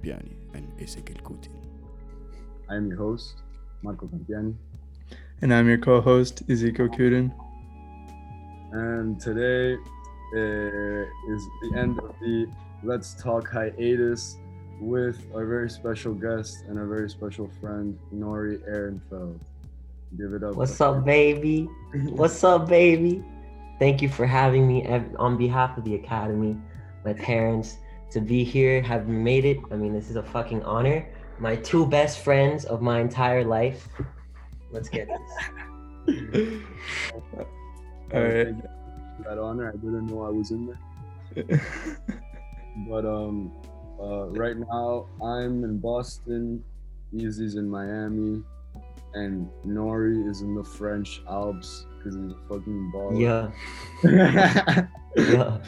Campiani and Ezequiel Kutin. I am your host, Marco Campiani, And I'm your co host, Ezekiel Kuden. and today uh, is the end of the Let's Talk hiatus with a very special guest and a very special friend, Nory Aronfeld. Give it up. What's up, baby? What's up, baby? Thank you for having me on behalf of the Academy, my parents, to be here, have made it. I mean, this is a fucking honor. My two best friends of my entire life. Let's get this. All right. That honor, I didn't know I was in there. But um, uh, right now I'm in Boston. Easy's in Miami, and Nory is in the French Alps because he's a fucking baller. Yeah, yeah.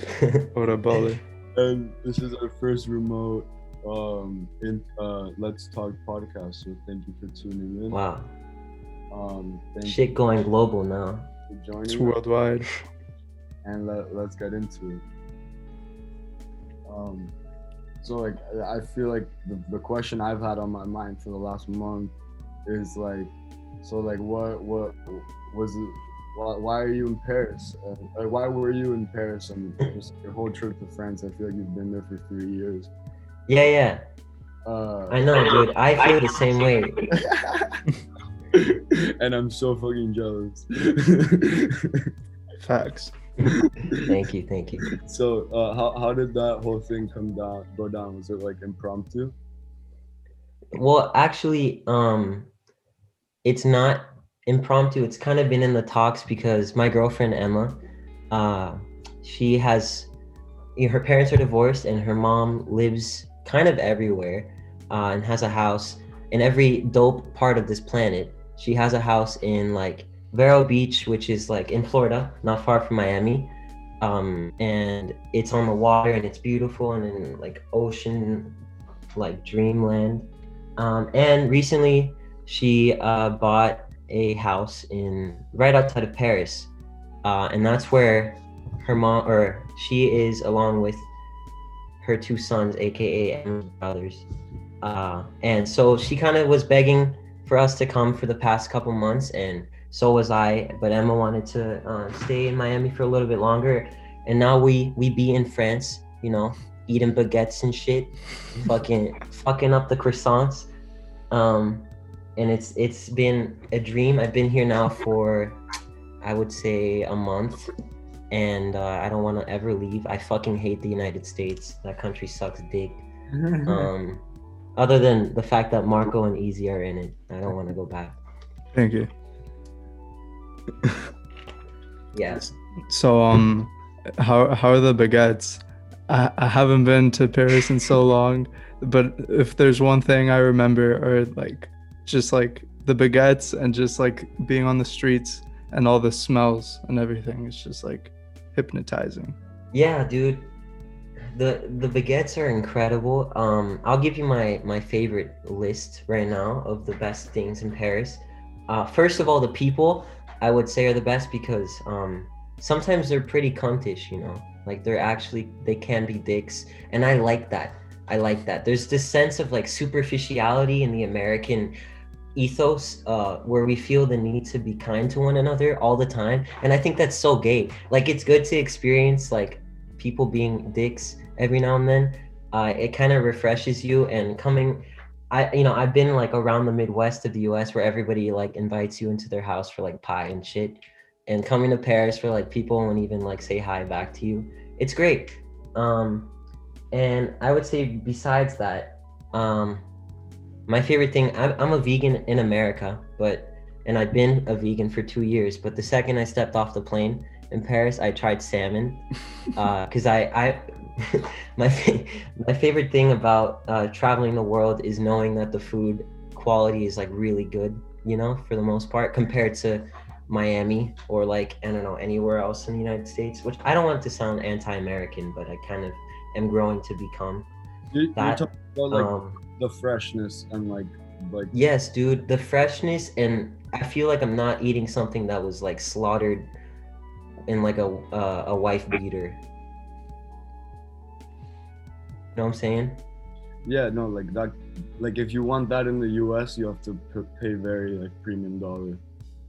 What a baller. and this is our first remote um in uh Let's Talk podcast. So thank you for tuning in. wow, Um, thank you shit going global now. It's joining worldwide. and let, let's get into it. Um, so like I I feel like the, the question I've had on my mind for the last month is like, so like what what was it? Why, why are you in Paris? Uh, why were you in Paris and just your whole trip to France? I feel like you've been there for three years. Yeah, yeah. Uh, I know, dude. I feel the same way. and I'm so fucking jealous. Facts. Thank you, thank you. so, uh, how how did that whole thing come down? Go down? Was it like impromptu? Well, actually, um, it's not impromptu. It's kind of been in the talks because my girlfriend Emma, uh, she has you know, her parents are divorced and her mom lives kind of everywhere, uh, and has a house in every dope part of this planet. She has a house in like Vero Beach, which is like in Florida, not far from Miami. Um, and it's on the water and it's beautiful and in like ocean, like dreamland. Um, and recently, she uh, bought a house in right outside of Paris, uh, and that's where her mom or she is along with her two sons, aka brothers. Uh, and so she kind of was begging for us to come for the past couple months, and so was I. But Emma wanted to uh, stay in Miami for a little bit longer, and now we we be in France, you know, eating baguettes and shit, fucking fucking up the croissants. Um, and it's it's been a dream. I've been here now for I would say a month, and uh, I don't want to ever leave. I fucking hate the United States. That country sucks dick. Um, other than the fact that Marco and Easy are in it, I don't want to go back. Thank you. Yes. So, um, how how are the baguettes? I, I haven't been to Paris in so long, but if there's one thing I remember, are like just like the baguettes and just like being on the streets and all the smells and everything. It's just like hypnotizing. Yeah, dude. The the baguettes are incredible. Um, I'll give you my my favorite list right now of the best things in Paris. Uh, first of all, the people I would say are the best because um, sometimes they're pretty cuntish, you know. Like they're actually they can be dicks, and I like that. I like that. There's this sense of like superficiality in the American ethos uh, where we feel the need to be kind to one another all the time, and I think that's so gay. Like it's good to experience like people being dicks every now and then. Uh, it kind of refreshes you and coming. I you know I've been like around the Midwest of the U.S. where everybody like invites you into their house for like pie and shit, and coming to Paris where like people won't even like say hi back to you. It's great. Um, and I would say besides that, um, my favorite thing I'm, I'm a vegan in America, but and I've been a vegan for two years. But the second I stepped off the plane in Paris, I tried salmon because I I my fa- my favorite thing about uh, traveling the world is knowing that the food quality is like really good, you know, for the most part compared to Miami or like I don't know anywhere else in the United States. Which I don't want to sound anti-American, but I kind of am growing to become. You, you're That, talking about like Um, the freshness and like like Yes, dude, the freshness and I feel like I'm not eating something that was like slaughtered in like a uh, a wife beater. You know what I'm saying? Yeah, no, like that. Like if you want that in the U.S., you have to pay very like premium dollar.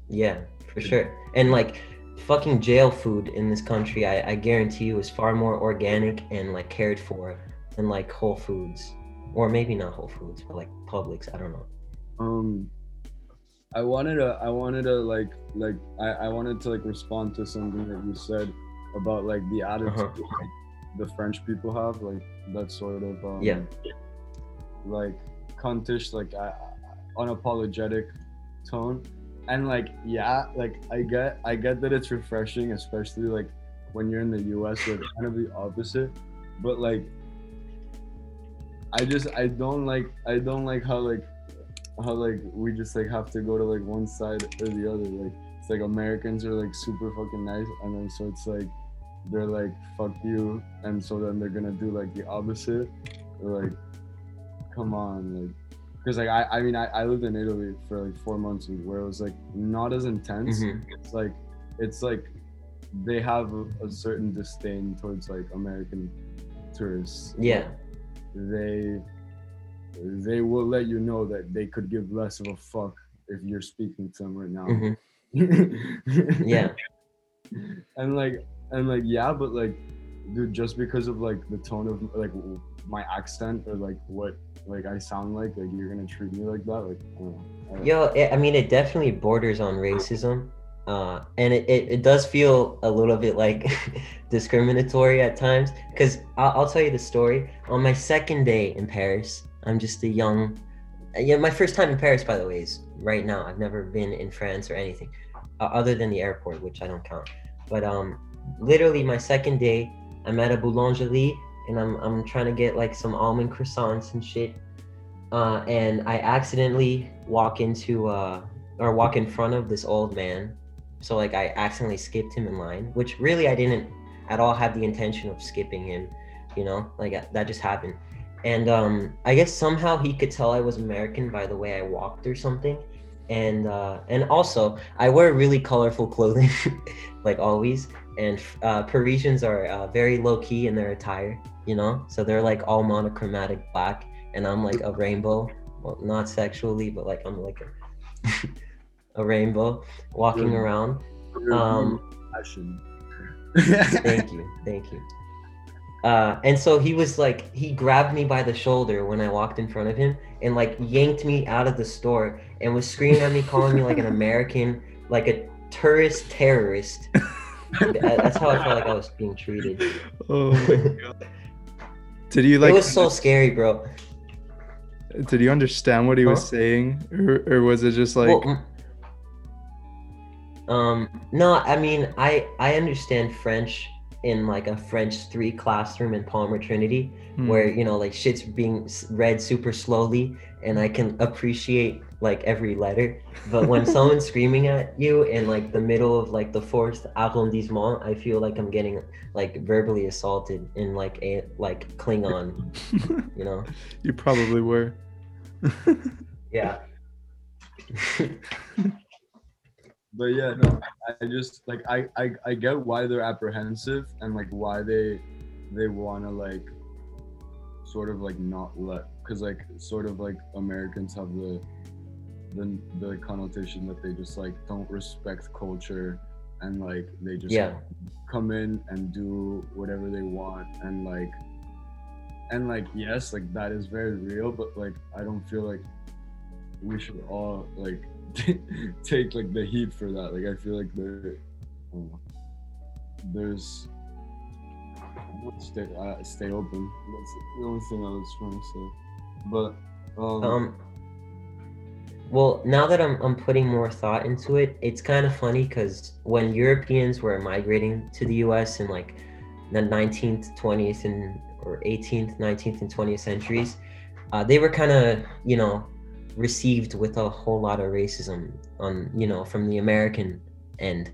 Yeah, for sure. And like fucking jail food in this country, I, I guarantee you is far more organic and like cared for than like Whole Foods. Or maybe not Whole Foods, but like Publix. I don't know. Um, I wanted to, I wanted to like, like I, I wanted to like respond to something that you said about like the attitude Uh-huh. like, the French people have, like that sort of um, Yeah. like cuntish, like uh, unapologetic tone, and like yeah, like I get, I get that it's refreshing, especially like when you're in the U.S. it's kind of the opposite, but like I just I don't like I don't like how like how like we just like have to go to like one side or the other. Like it's like Americans are like super fucking nice, and then so it's like they're like fuck you, and so then they're gonna do like the opposite. Like, come on, like because like I I mean I, I lived in Italy for like four months where it was like not as intense. Mhm. It's like it's like they have a, a certain disdain towards like American tourists Yeah. They they will let you know that they could give less of a fuck if you're speaking to them right now. hmm Yeah. and like and like yeah, but like dude, just because of like the tone of like my accent or like what like I sound like, like you're gonna treat me like that, like I. I Yo, I mean, it definitely borders on racism. Uh, and it, it, it does feel a little bit like discriminatory at times. Because I'll, I'll tell you the story. On my second day in Paris, I'm just a young. Yeah, my first time in Paris, by the way, is right now. I've never been in France or anything, uh, other than the airport, which I don't count. But um, literally my second day, I'm at a boulangerie and I'm I'm trying to get like some almond croissants and shit. Uh, and I accidentally walk into uh, or walk in front of this old man. So like I accidentally skipped him in line, which really I didn't at all have the intention of skipping him. You know, like that just happened. And um, I guess somehow he could tell I was American by the way I walked or something. And uh, and also I wear really colorful clothing, like always. And uh, Parisians are uh, very low key in their attire, you know. So they're like all monochromatic black, and I'm like a rainbow. Well, not sexually, but like I'm like a, a rainbow walking You're- around. You're Um, thank you, thank you. Uh, and so he was like, he grabbed me by the shoulder when I walked in front of him and like yanked me out of the store and was screaming at me, calling me like an American, like a tourist terrorist. That's how I felt like I was being treated. Oh my god. Did you like? it was so scary, bro. Did you understand what he was saying, or, or was it just like? Well, um, no, I mean, I I understand French in like a French three classroom in Palmer Trinity, hmm, where you know like shit's being read super slowly, and I can appreciate like every letter. But when someone's screaming at you in like the middle of like the fourth arrondissement, I feel like I'm getting like verbally assaulted in like a like Klingon, you know? you probably were. Yeah. but yeah no i just like I, I i get why they're apprehensive and like why they they want to like sort of like not let because like sort of like americans have the the the connotation that they just like don't respect culture and like they just Yeah. come in and do whatever they want and like and like yes like that is very real but like i don't feel like we should all like take like the heat for that like i feel like there there's stay uh, stay open that's the only thing i was trying to say but um, Um. Well, now that I'm I'm putting more thought into it, it's kind of funny because when Europeans were migrating to the U.S. in like the 19th, 20th, and or 18th, 19th, and 20th centuries, uh, they were kind of you know received with a whole lot of racism on you know from the American end.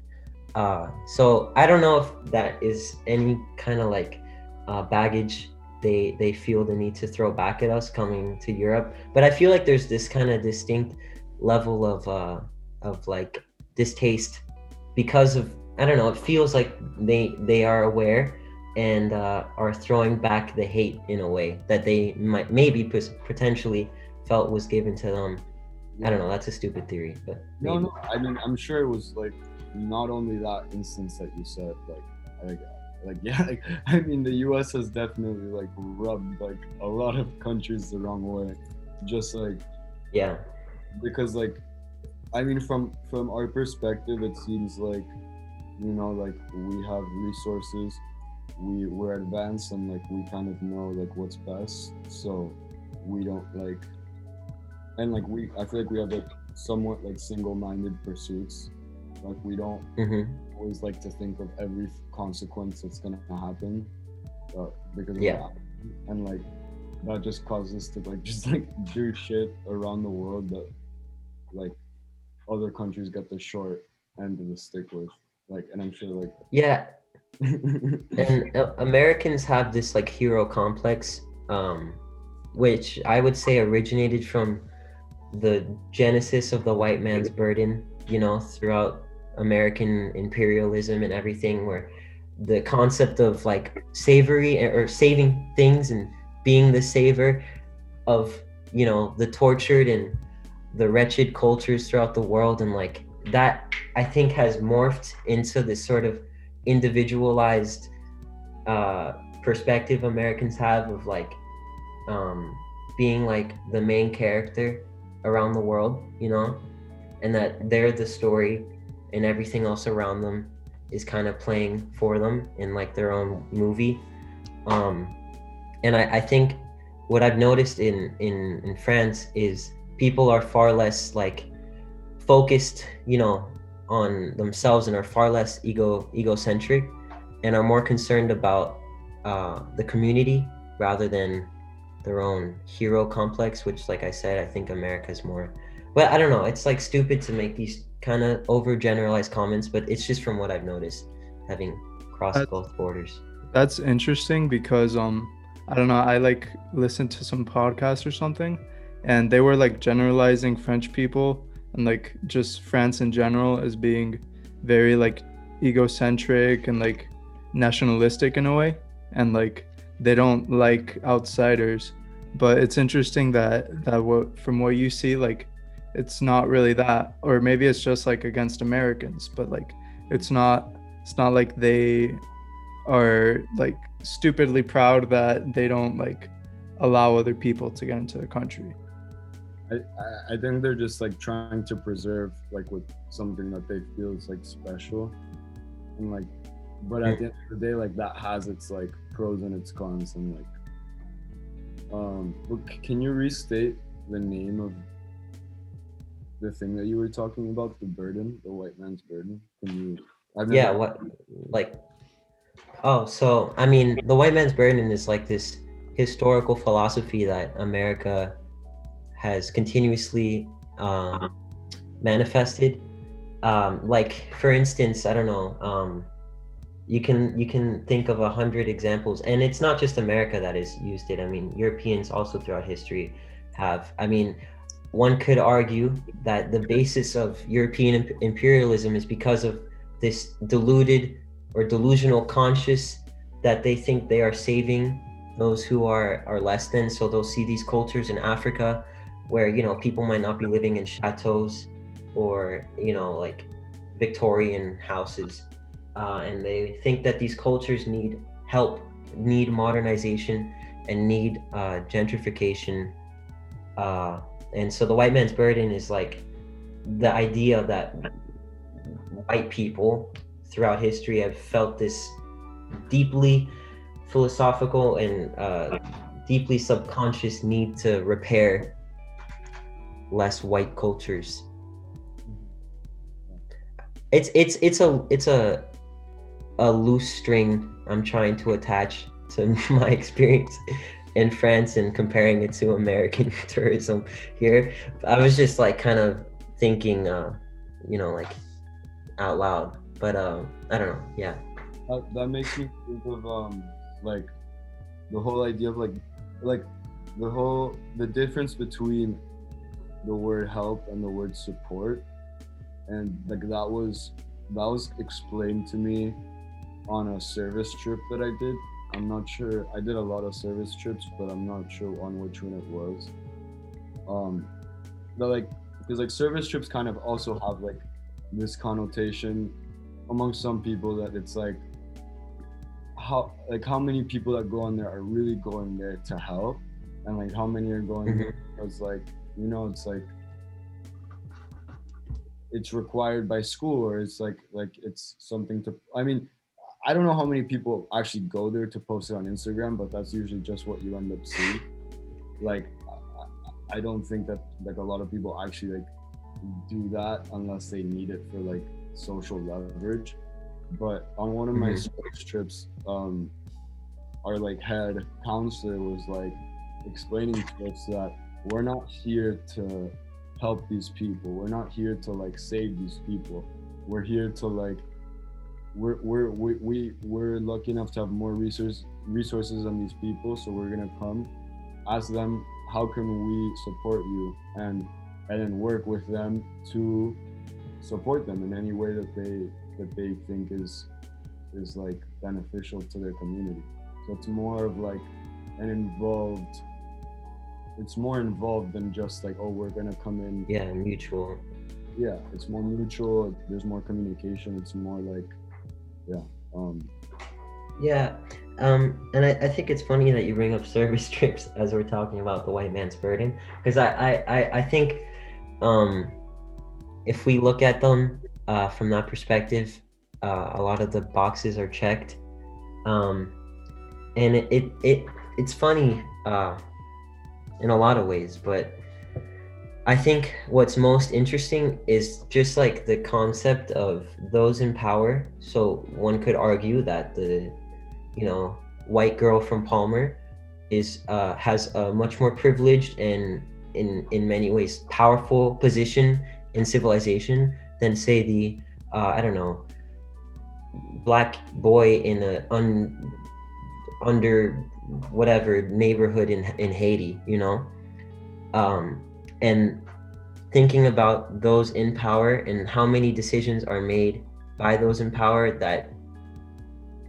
Uh, so I don't know if that is any kind of like uh, baggage they they feel the need to throw back at us coming to Europe. But I feel like there's this kind of distinct level of uh, of like distaste because of I don't know. It feels like they they are aware and uh, are throwing back the hate in a way that they might maybe potentially felt was given to them. I don't know. That's a stupid theory, but No, maybe. no. I mean, I'm sure it was like not only that instance that you said, like, like, like, yeah. Like, I mean, the U.S. has definitely like rubbed like a lot of countries the wrong way, just like yeah, because like, I mean, from from our perspective, it seems like, you know, like we have resources, we we're advanced, and like we kind of know like what's best, so we don't like, and like we, I feel like we have like somewhat like single-minded pursuits like we don't hmm always like to think of every consequence that's gonna happen uh, because Yeah. and like that just causes us to like just like do shit around the world that like other countries get the short end of the stick with like and i'm sure like yeah. and uh, Americans have this like hero complex, um, which I would say originated from the genesis of the white man's burden. You know, throughout American imperialism and everything, where the concept of like savory or saving things and being the saver of you know the tortured and the wretched cultures throughout the world and like that i think has morphed into this sort of individualized uh perspective americans have of like um being like the main character around the world you know? And that they're the story and everything else around them is kind of playing for them in like their own movie. Um and i, I think what i've noticed in in in france is people are far less like focused you know on themselves and are far less ego egocentric and are more concerned about uh, the community rather than their own hero complex which like i said i think america's more but i don't know it's like stupid to make these kind of overgeneralized comments but it's just from what i've noticed having crossed That's- both borders. That's interesting because um I don't know, I like listened to some podcast or something and they were like generalizing French people and like just France in general as being very like egocentric and like nationalistic in a way and like they don't like outsiders but it's interesting that that what from what you see like it's not really that or maybe it's just like against Americans but like it's not it's not like they are like stupidly proud that they don't like allow other people to get into the country. I, I- I think they're just like trying to preserve like with something that they feel is like special and like but at the end of the day like that has its like pros and its cons and like um can you restate the name of the thing that you were talking about the burden the white man's burden? Can you I've yeah what like oh so i mean the white man's burden is like this historical philosophy that america has continuously um, manifested. Um, like for instance i don't know um, you can you can think of a hundred examples and it's not just america that has used it. I mean europeans also throughout history have. I mean one could argue that the basis of european imperialism is because of this deluded or delusional conscious that they think they are saving those who are are less than. So they'll see these cultures in africa where you know people might not be living in chateaus or you know like victorian houses uh, and they think that these cultures need help need modernization and need uh, gentrification uh, and so the white man's burden is like the idea that white people throughout history have felt this deeply philosophical and uh, deeply subconscious need to repair less white cultures. It's it's it's a it's a a loose string I'm trying to attach to my experience in France and comparing it to American tourism here. I was just like kind of thinking, uh, you know, like out loud. But um, I don't know. Yeah. that, that makes me think of um like the whole idea of like like the whole the difference between the word help and the word support and like that was that was explained to me on a service trip that I did. I'm not sure. I did a lot of service trips, but I'm not sure on which one it was. Um, but like, because like service trips kind of also have like this connotation among some people that it's like how like how many people that go on there are really going there to help, and like how many are going there because like you know it's like it's required by school or it's like like it's something to i mean i don't know how many people actually go there to post it on instagram but that's usually just what you end up seeing like i, don't think that like a lot of people actually like do that unless they need it for like social leverage but on one of my Mhm. sports trips um our like head counselor was like explaining to us that we're not here to help these people. We're not here to like save these people. We're here to like we're we're we, we we're lucky enough to have more resource resources than these people. So we're gonna come, ask them how can we support you and and then work with them to support them in any way that they that they think is is like beneficial to their community. So it's more of like an involved it's more involved than just like oh we're gonna come in Yeah, mutual. yeah it's more mutual there's more communication it's more like yeah um Yeah, um, and I, I think it's funny that you bring up service trips as we're talking about the white man's burden, because I, I, I, think um, if we look at them uh, from that perspective, uh, a lot of the boxes are checked, um, and it, it, it it's funny uh, in a lot of ways, but I think what's most interesting is just like the concept of those in power. So one could argue that the, you know, white girl from Palmer is uh, has a much more privileged and in in many ways powerful position in civilization than say the uh, I don't know black boy in a un, under whatever neighborhood in in Haiti, you know, um, and thinking about those in power and how many decisions are made by those in power that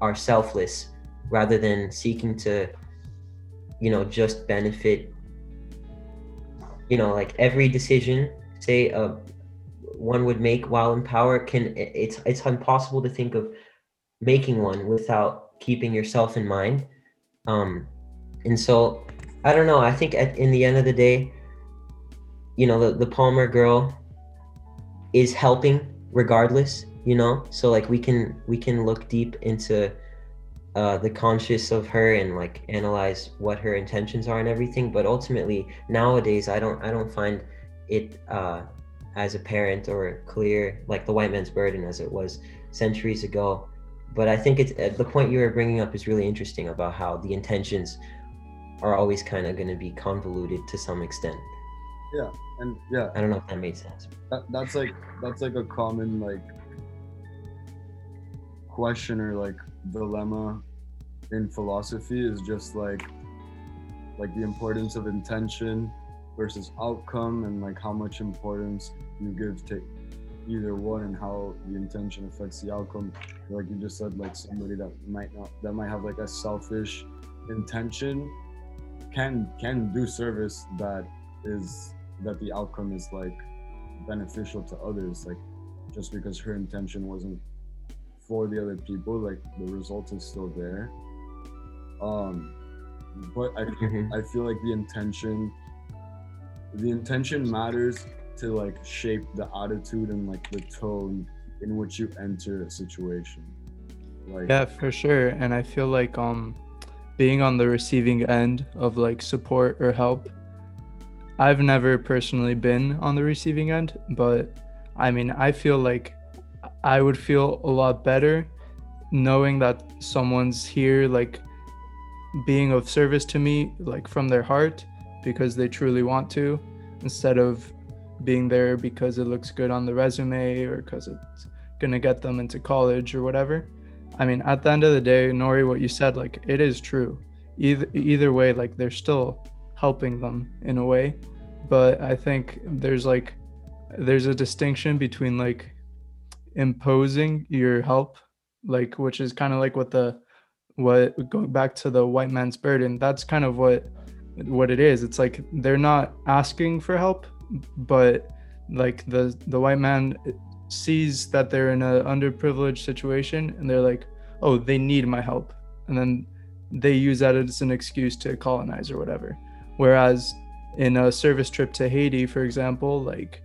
are selfless rather than seeking to you know just benefit you know like every decision say uh, one would make while in power can it's it's impossible to think of making one without keeping yourself in mind. Um and so i don't know i think at, in the end of the day you know the, the palmer girl is helping regardless you know? So like we can we can look deep into uh the conscious of her and like analyze what her intentions are and everything but ultimately nowadays i don't i don't find it uh as apparent or clear like the white man's burden as it was centuries ago. But i think it's uh, the point you were bringing up is really interesting about how the intentions are always kind of going to be convoluted to some extent. Yeah and yeah. I don't know if that made sense. That, that's like that's like a common like question or like dilemma in philosophy is just like like the importance of intention versus outcome and like how much importance you give to either one and how the intention affects the outcome. Like you just said like somebody that might not that might have like a selfish intention can can do service that is that the outcome is like beneficial to others like just because her intention wasn't for the other people like the result is still there um but i Mhm. i feel like the intention the intention matters to like shape the attitude and like the tone in which you enter a situation like Yeah, for sure. And I feel like um being on the receiving end of like support or help. I've never personally been on the receiving end, but I mean, I feel like I would feel a lot better knowing that someone's here like being of service to me like from their heart because they truly want to instead of being there because it looks good on the resume or because it's going to get them into college or whatever. I mean, at the end of the day, Nory, what you said, like it is true. Either either way, like they're still helping them in a way. But I think there's like there's a distinction between like imposing your help, like which is kind of like what the what going back to the white man's burden. That's kind of what what it is. It's like they're not asking for help, but like the the white man sees that they're in an underprivileged situation and they're like, oh, they need my help, and then they use that as an excuse to colonize or whatever. Whereas in a service trip to Haiti, for example, like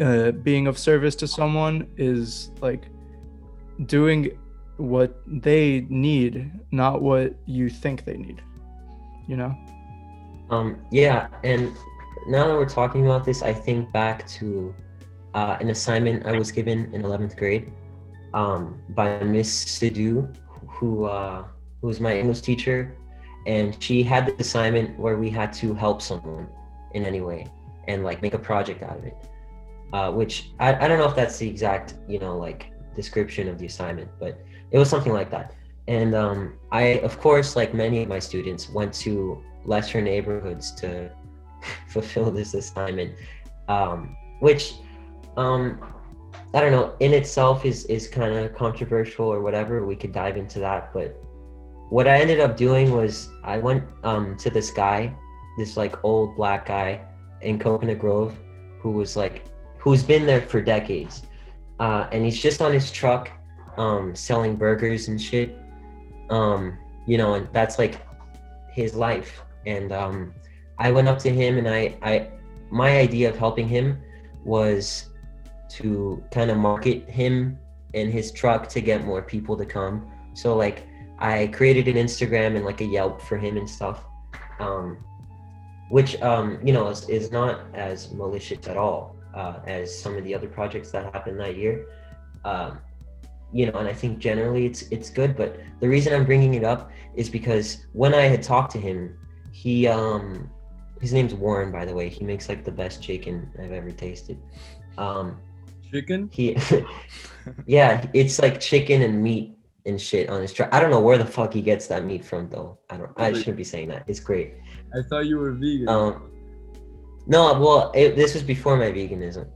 uh, being of service to someone is like doing what they need, not what you think they need. You know? Um, yeah, and now that we're talking about this, I think back to uh, an assignment I was given in 11th grade um, by Miss Sidhu, who uh, who was my English teacher, and she had the assignment where we had to help someone in any way and like make a project out of it. Uh, which I, I don't know if that's the exact you know like description of the assignment, but it was something like that. And um, I, of course, like many of my students, went to lesser neighborhoods to fulfill this assignment, um, which um, I don't know in itself is is kind of controversial or whatever. We could dive into that, but what I ended up doing was I went um, to this guy, this like old black guy in Coconut Grove, who was like who's been there for decades, uh, and he's just on his truck um, selling burgers and shit. Um, you know, and that's like his life. And um, I went up to him and I, I, my idea of helping him was to kind of market him and his truck to get more people to come. So like I created an Instagram and like a Yelp for him and stuff. Um, which um, you know is, is not as malicious at all uh, as some of the other projects that happened that year. Um, you know, and I think generally it's it's good. But the reason I'm bringing it up is because when I had talked to him, he um his name's Warren, by the way. He makes like the best chicken I've ever tasted. Um, Chicken? he, yeah, it's like chicken and meat and shit on his truck. I don't know where the fuck he gets that meat from though. I don't. I shouldn't be saying that. It's great. I thought you were vegan. Um, no, well, it, this was before my veganism.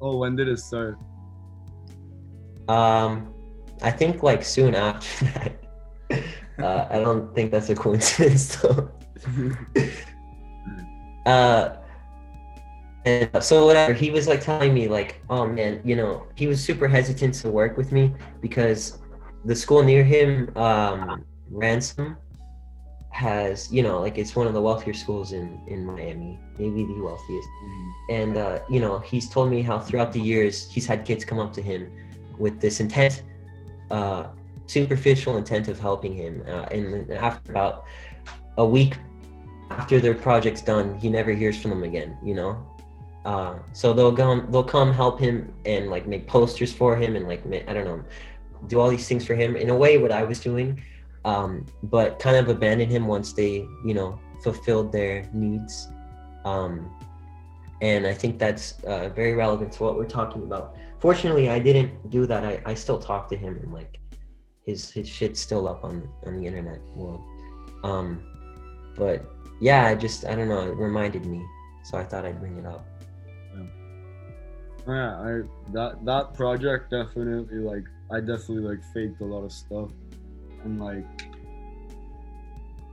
oh, when did it start? Um, I think like soon after that. Uh, I don't think that's a coincidence though. uh, and so whatever, he was like telling me like, oh man, you know, he was super hesitant to work with me because the school near him, um, Ransom, has you know like it's one of the wealthier schools in in Miami, maybe the wealthiest. And uh, you know, he's told me how throughout the years he's had kids come up to him with this intent, uh, superficial intent of helping him. Uh, and after about a week after their project's done, he never hears from them again. You know, uh, so they'll go, they'll come help him and like make posters for him and like I don't know, do all these things for him in a way what I was doing, um, but kind of abandon him once they you know fulfilled their needs. Um, and I think that's uh, very relevant to what we're talking about. Fortunately, I didn't do that. I, I still talk to him and like his his shit's still up on on the internet world. Um, but yeah, I just I don't know. It reminded me, so I thought I'd bring it up. Yeah, I that that project definitely like I definitely like faked a lot of stuff, and like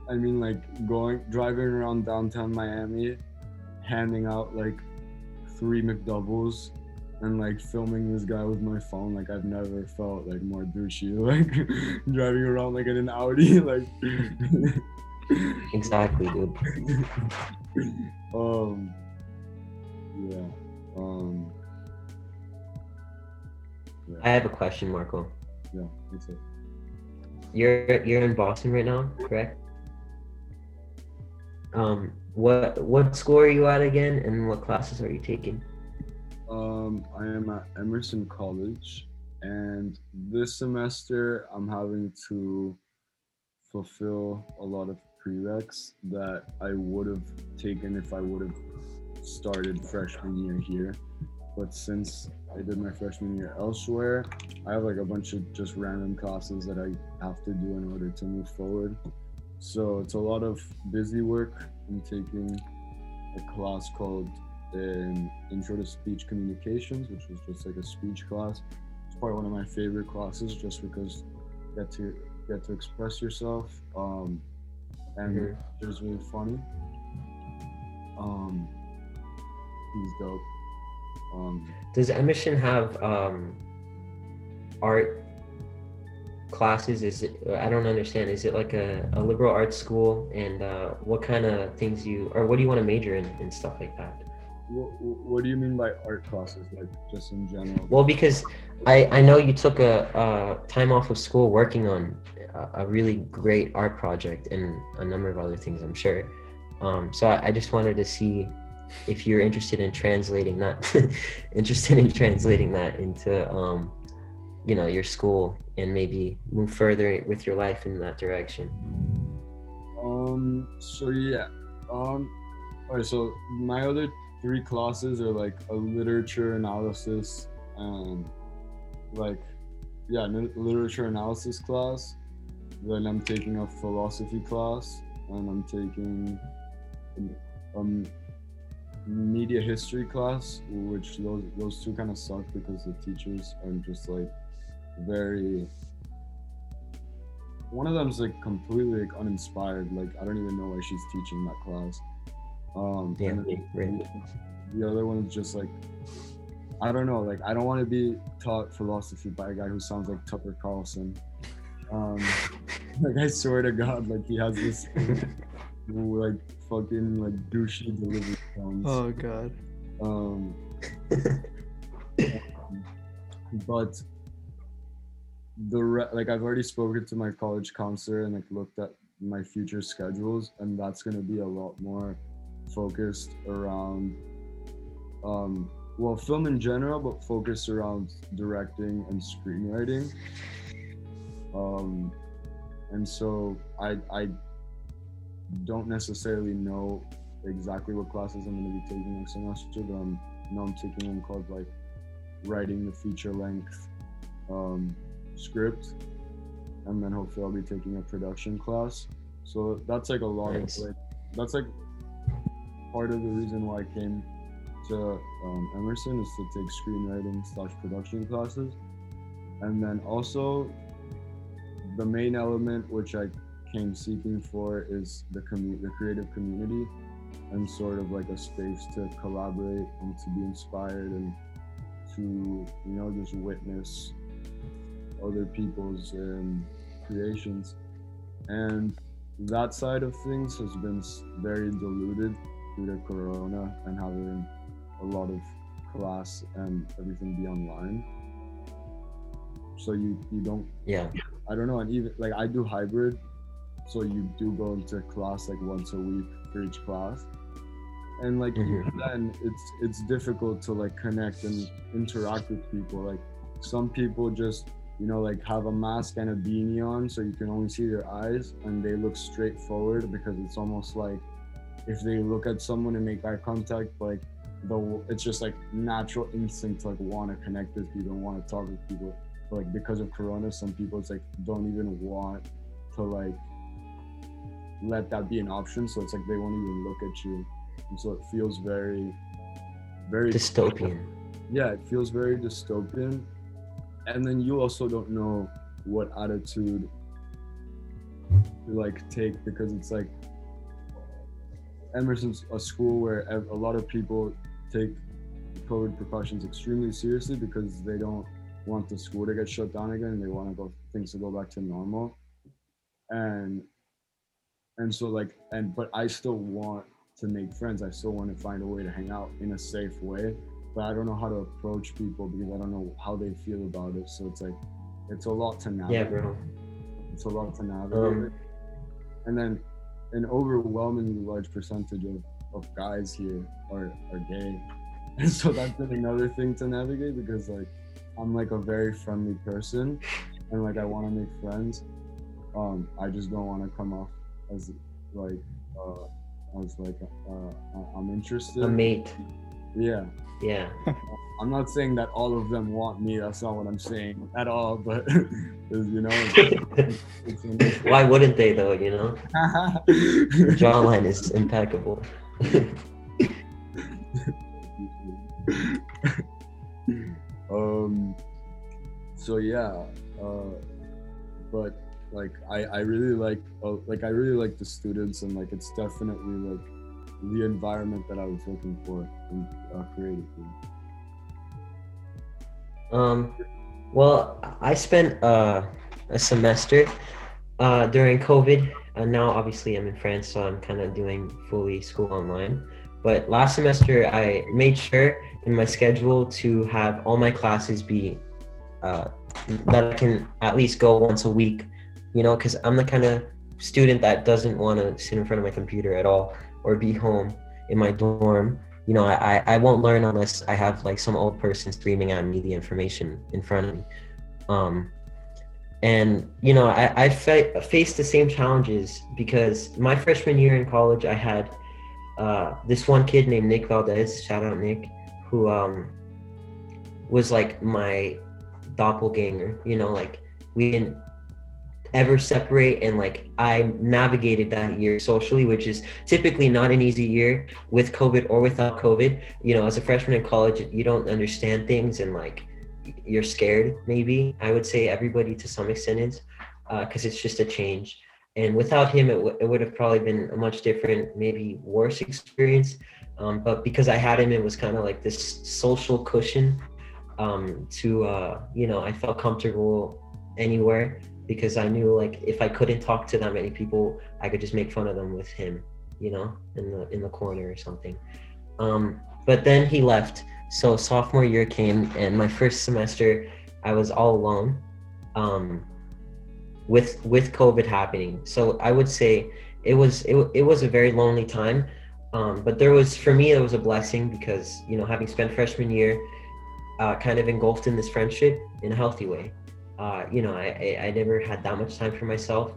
I mean like going driving around downtown Miami, handing out like three McDoubles, and like filming this guy with my phone. Like I've never felt like more douchey. Like driving around like in an Audi. Like Exactly, dude. um yeah um I have a question, Marco. yeah it. You're you're in Boston right now, correct? Um, what what school are you at again, and what classes are you taking? Um, I am at Emerson College, and this semester I'm having to fulfill a lot of prereqs that I would have taken if I would have started freshman year here. But since I did my freshman year elsewhere, I have like a bunch of just random classes that I have to do in order to move forward. So it's a lot of busy work. I'm taking a class called in Intro to Speech Communications, which was just like a speech class. It's probably one of my favorite classes, just because you get to get to express yourself, um, and Mhm. it was really funny. Um, he's dope. Um, Does Emerson have um, art classes? Is it? I don't understand. Is it like a, a liberal arts school? And uh, what kind of things you or what do you want to major in and stuff like that? what, what do you mean by art classes? Like just in general? Well, because I I know you took a, a time off of school working on a, a really great art project and a number of other things. I'm sure. Um, so I, I just wanted to see if you're interested in translating that, interested in translating that into um, you know your school and maybe move further with your life in that direction. Um. So yeah. Um. Alright. So my other three classes are like a literature analysis and like yeah, literature analysis class. Then I'm taking a philosophy class, and I'm taking um media history class, which those those two kind of suck because the teachers are just like very one of them's like completely like uninspired. Like I don't even know why she's teaching that class. Um, Yeah, right. the other one is just like I don't know. Like I don't want to be taught philosophy by a guy who sounds like Tucker Carlson. Um, like I swear to God, like he has this like fucking like douchey delivery tones. Oh god. Um, but the re- like I've already spoken to my college counselor and like looked at my future schedules, and that's gonna be a lot more focused around, um, well, film in general, but focused around directing and screenwriting. Um, and so I I don't necessarily know exactly what classes I'm going to be taking next semester, but I'm, know I'm taking one called like writing the feature length um, script, and then hopefully I'll be taking a production class. So that's like a lot Nice. of like that's like part of the reason why I came to um, Emerson is to take screenwriting slash production classes, and then also the main element which I came seeking for is the commu- the creative community and sort of like a space to collaborate and to be inspired and to you know just witness other people's um, creations and that side of things has been very diluted due to corona and having a lot of class and everything be online so you you don't yeah. I don't know, and even like I do hybrid, so you do go into class like once a week for each class, and like Mhm. then it's it's difficult to like connect and interact with people. Like some people just you know like have a mask and a beanie on, so you can only see their eyes, and they look straight forward because it's almost like if they look at someone and make eye contact, like the it's just like natural instinct to like want to connect with people and want to talk with people but like because of corona some people it's like don't even want to like let that be an option. So it's like they won't even look at you. And so it feels very very Dystopian. yeah it feels very dystopian. And then you also don't know what attitude to like take because it's like emerson's a school where a lot of people take covid precautions extremely seriously because they don't want the school to get shut down again and they want to go things to go back to normal. And and so like and but i still want to make friends. I still want to find a way to hang out in a safe way but i don't know how to approach people because i don't know how they feel about it. So it's like it's a lot to navigate. Yeah, bro. it's a lot to navigate. Um, and then an overwhelmingly large percentage of, of guys here are, are gay. And so that's been another thing to navigate because like i'm like a very friendly person and like i want to make friends. Um i just don't want to come off as like uh, as like uh, uh, I'm interested. A mate. Yeah. Yeah. I'm not saying that all of them want me. That's not what I'm saying at all. But you know, it's, it's why wouldn't they though? You know, jawline is impeccable. um. So yeah. Uh, but like I, I really like uh, like I really like the students and like it's definitely like the environment that I was looking for in uh, creatively. Um, well, I spent uh, a semester uh, during COVID. And now, obviously, I'm in France, so I'm kind of doing fully school online. But last semester, I made sure in my schedule to have all my classes be uh, that I can at least go once a week, you know, because I'm the kind of student that doesn't want to sit in front of my computer at all or be home in my dorm. You know, I, I won't learn unless I have like some old person screaming at me the information in front of me. Um, and you know, I, I fa- faced the same challenges because my freshman year in college, I had uh, this one kid named Nick Valdez, shout out Nick, who um, was like my doppelganger. You know, like we didn't ever separate and like i navigated that year socially which is typically not an easy year with covid or without covid. You know as a freshman in college you don't understand things and like you're scared maybe i would say everybody to some extent is because uh, it's just a change. And without him it, w- it would have probably been a much different maybe worse experience. Um, but because i had him it was kind of like this social cushion um, to uh, you know i felt comfortable anywhere because i knew like if i couldn't talk to that many people i could just make fun of them with him you know in the in the corner or something. Um, but then he left. So sophomore year came and my first semester i was all alone um, with with covid happening. So i would say it was it, it was a very lonely time. Um, but there was for me it was a blessing because you know having spent freshman year uh, kind of engulfed in this friendship in a healthy way uh, you know I, I, I never had that much time for myself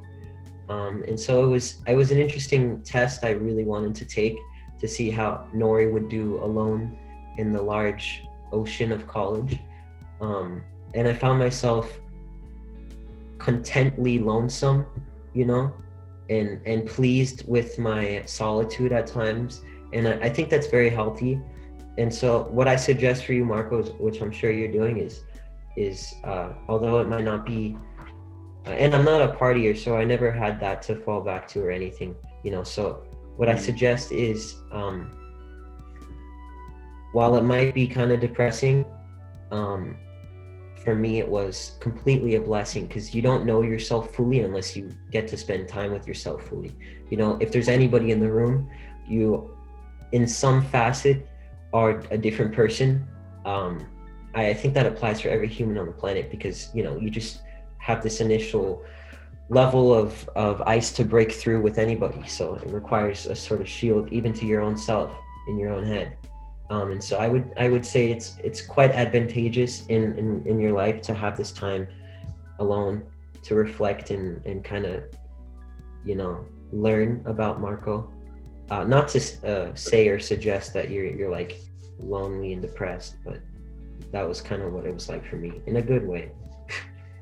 um, and so it was it was an interesting test i really wanted to take to see how Nory would do alone in the large ocean of college. Um, and I found myself contently lonesome, you know, and and pleased with my solitude at times. And I, I think that's very healthy. And so what I suggest for you, Marcos, which I'm sure you're doing, is is uh, although it might not be, uh, and I'm not a partier, so I never had that to fall back to or anything, you know. So what I suggest is um, while it might be kind of depressing, um, for me it was completely a blessing because you don't know yourself fully unless you get to spend time with yourself fully. You know, if there's anybody in the room, you, in some facet, are a different person. Um, I think that applies for every human on the planet because you know you just have this initial level of of ice to break through with anybody. So it requires a sort of shield even to your own self in your own head. Um, and so I would I would say it's it's quite advantageous in, in in your life to have this time alone to reflect and and kind of you know learn about Marco. Uh, not to uh, say or suggest that you're you're like lonely and depressed, but that was kind of what it was like for me in a good way.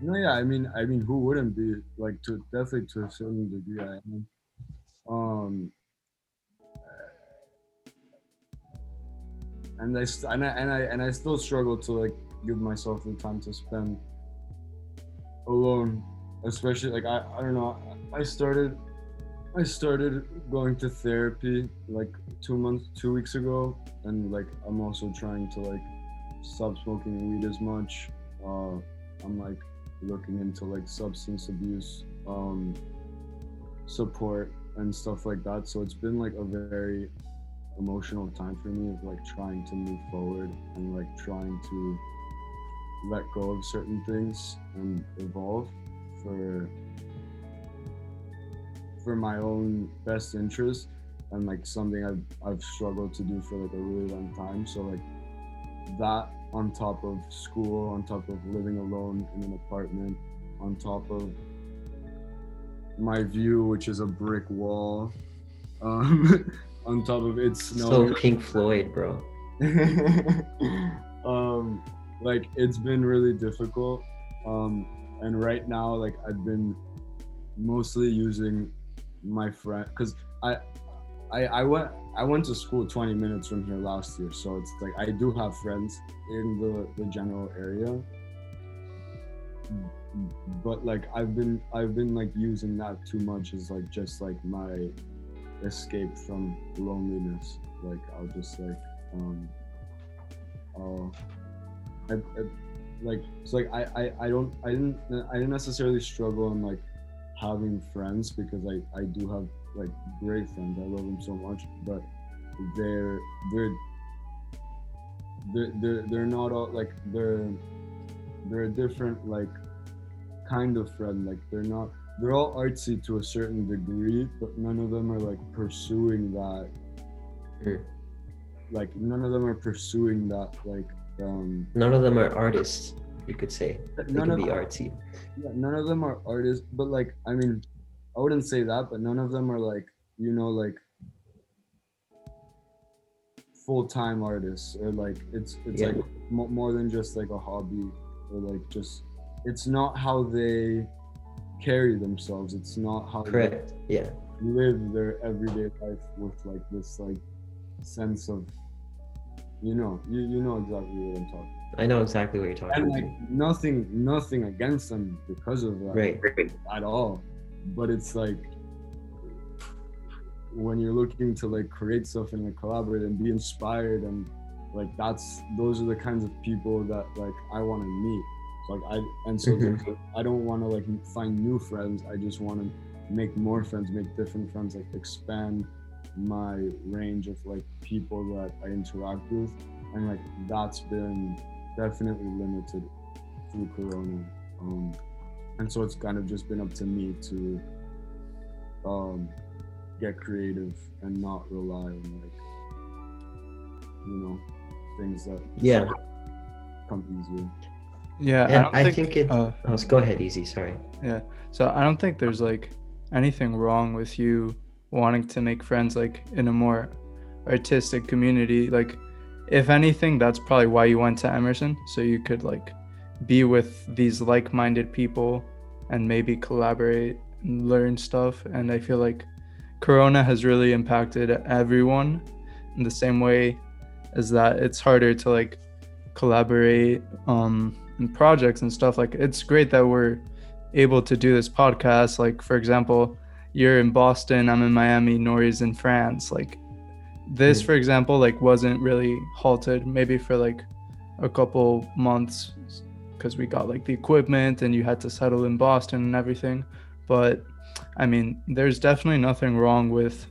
No, yeah, I mean, I mean, who wouldn't be like to definitely to a certain degree. I mean, um, and I st- and I and I and I still struggle to like give myself the time to spend alone, especially like I I don't know. I started I started going to therapy like two months two weeks ago, and like I'm also trying to like stop smoking weed as much. Uh, I'm like looking into like substance abuse um, support and stuff like that. So it's been like a very emotional time for me of like trying to move forward and like trying to let go of certain things and evolve for for my own best interest and like something I've I've struggled to do for like a really long time. So like that on top of school, on top of living alone in an apartment, on top of my view, which is a brick wall. Um, on top of it snowing. So Pink Floyd, bro. um, like it's been really difficult. Um, and right now, like I've been mostly using my friend because I I I went I went to school 20 minutes from here last year, so it's like I do have friends in the the general area. But like I've been I've been like using that too much as like just like my escape from loneliness. Like I'll just like um uh I, I, like it's like I, I I don't I didn't I didn't necessarily struggle in like having friends because I I do have like great friends I love them so much but they're they're they're they're, they're not all like they're they're a different like kind of friend like they're not they're all artsy to a certain degree but none of them are like pursuing that Mm. like none of them are pursuing that like um None of them are artists, you could say. They none can of be artsy. Yeah, none of them are artists, but like I mean, I wouldn't say that, but none of them are like you know like full time artists or like it's it's Yeah. like mo- more than just like a hobby or like just it's not how they carry themselves. It's not how Correct. Yeah. they live their everyday life with like this like sense of you know you you know exactly what I'm talking. I know exactly what you're talking And about. like nothing nothing against them because of that Right. at all but it's like when you're looking to like create stuff and like collaborate and be inspired and like that's those are the kinds of people that like i want to meet. So like i and so Mhm. i don't want to like find new friends. I just want to make more friends make different friends like expand my range of like people that i interact with. And like that's been definitely limited through corona. Um and so it's kind of just been up to me to um get creative and not rely on like you know things that Yeah. come easier Yeah, And don't I think it- uh, Oh, go ahead, easy. Sorry. Yeah, so I don't think there's like anything wrong with you wanting to make friends like in a more artistic community. Like if anything, that's probably why you went to Emerson, so you could like be with these like-minded people and maybe collaborate and learn stuff. And I feel like Corona has really impacted everyone in the same way as that it's harder to like collaborate um in projects and stuff like it's great that we're able to do this podcast. Like, for example, you're in Boston, I'm in Miami, Nory's in France. Like, this, Mm. for example, like wasn't really halted. Maybe for like a couple months because we got like the equipment and you had to settle in Boston and everything. But I mean, there's definitely nothing wrong with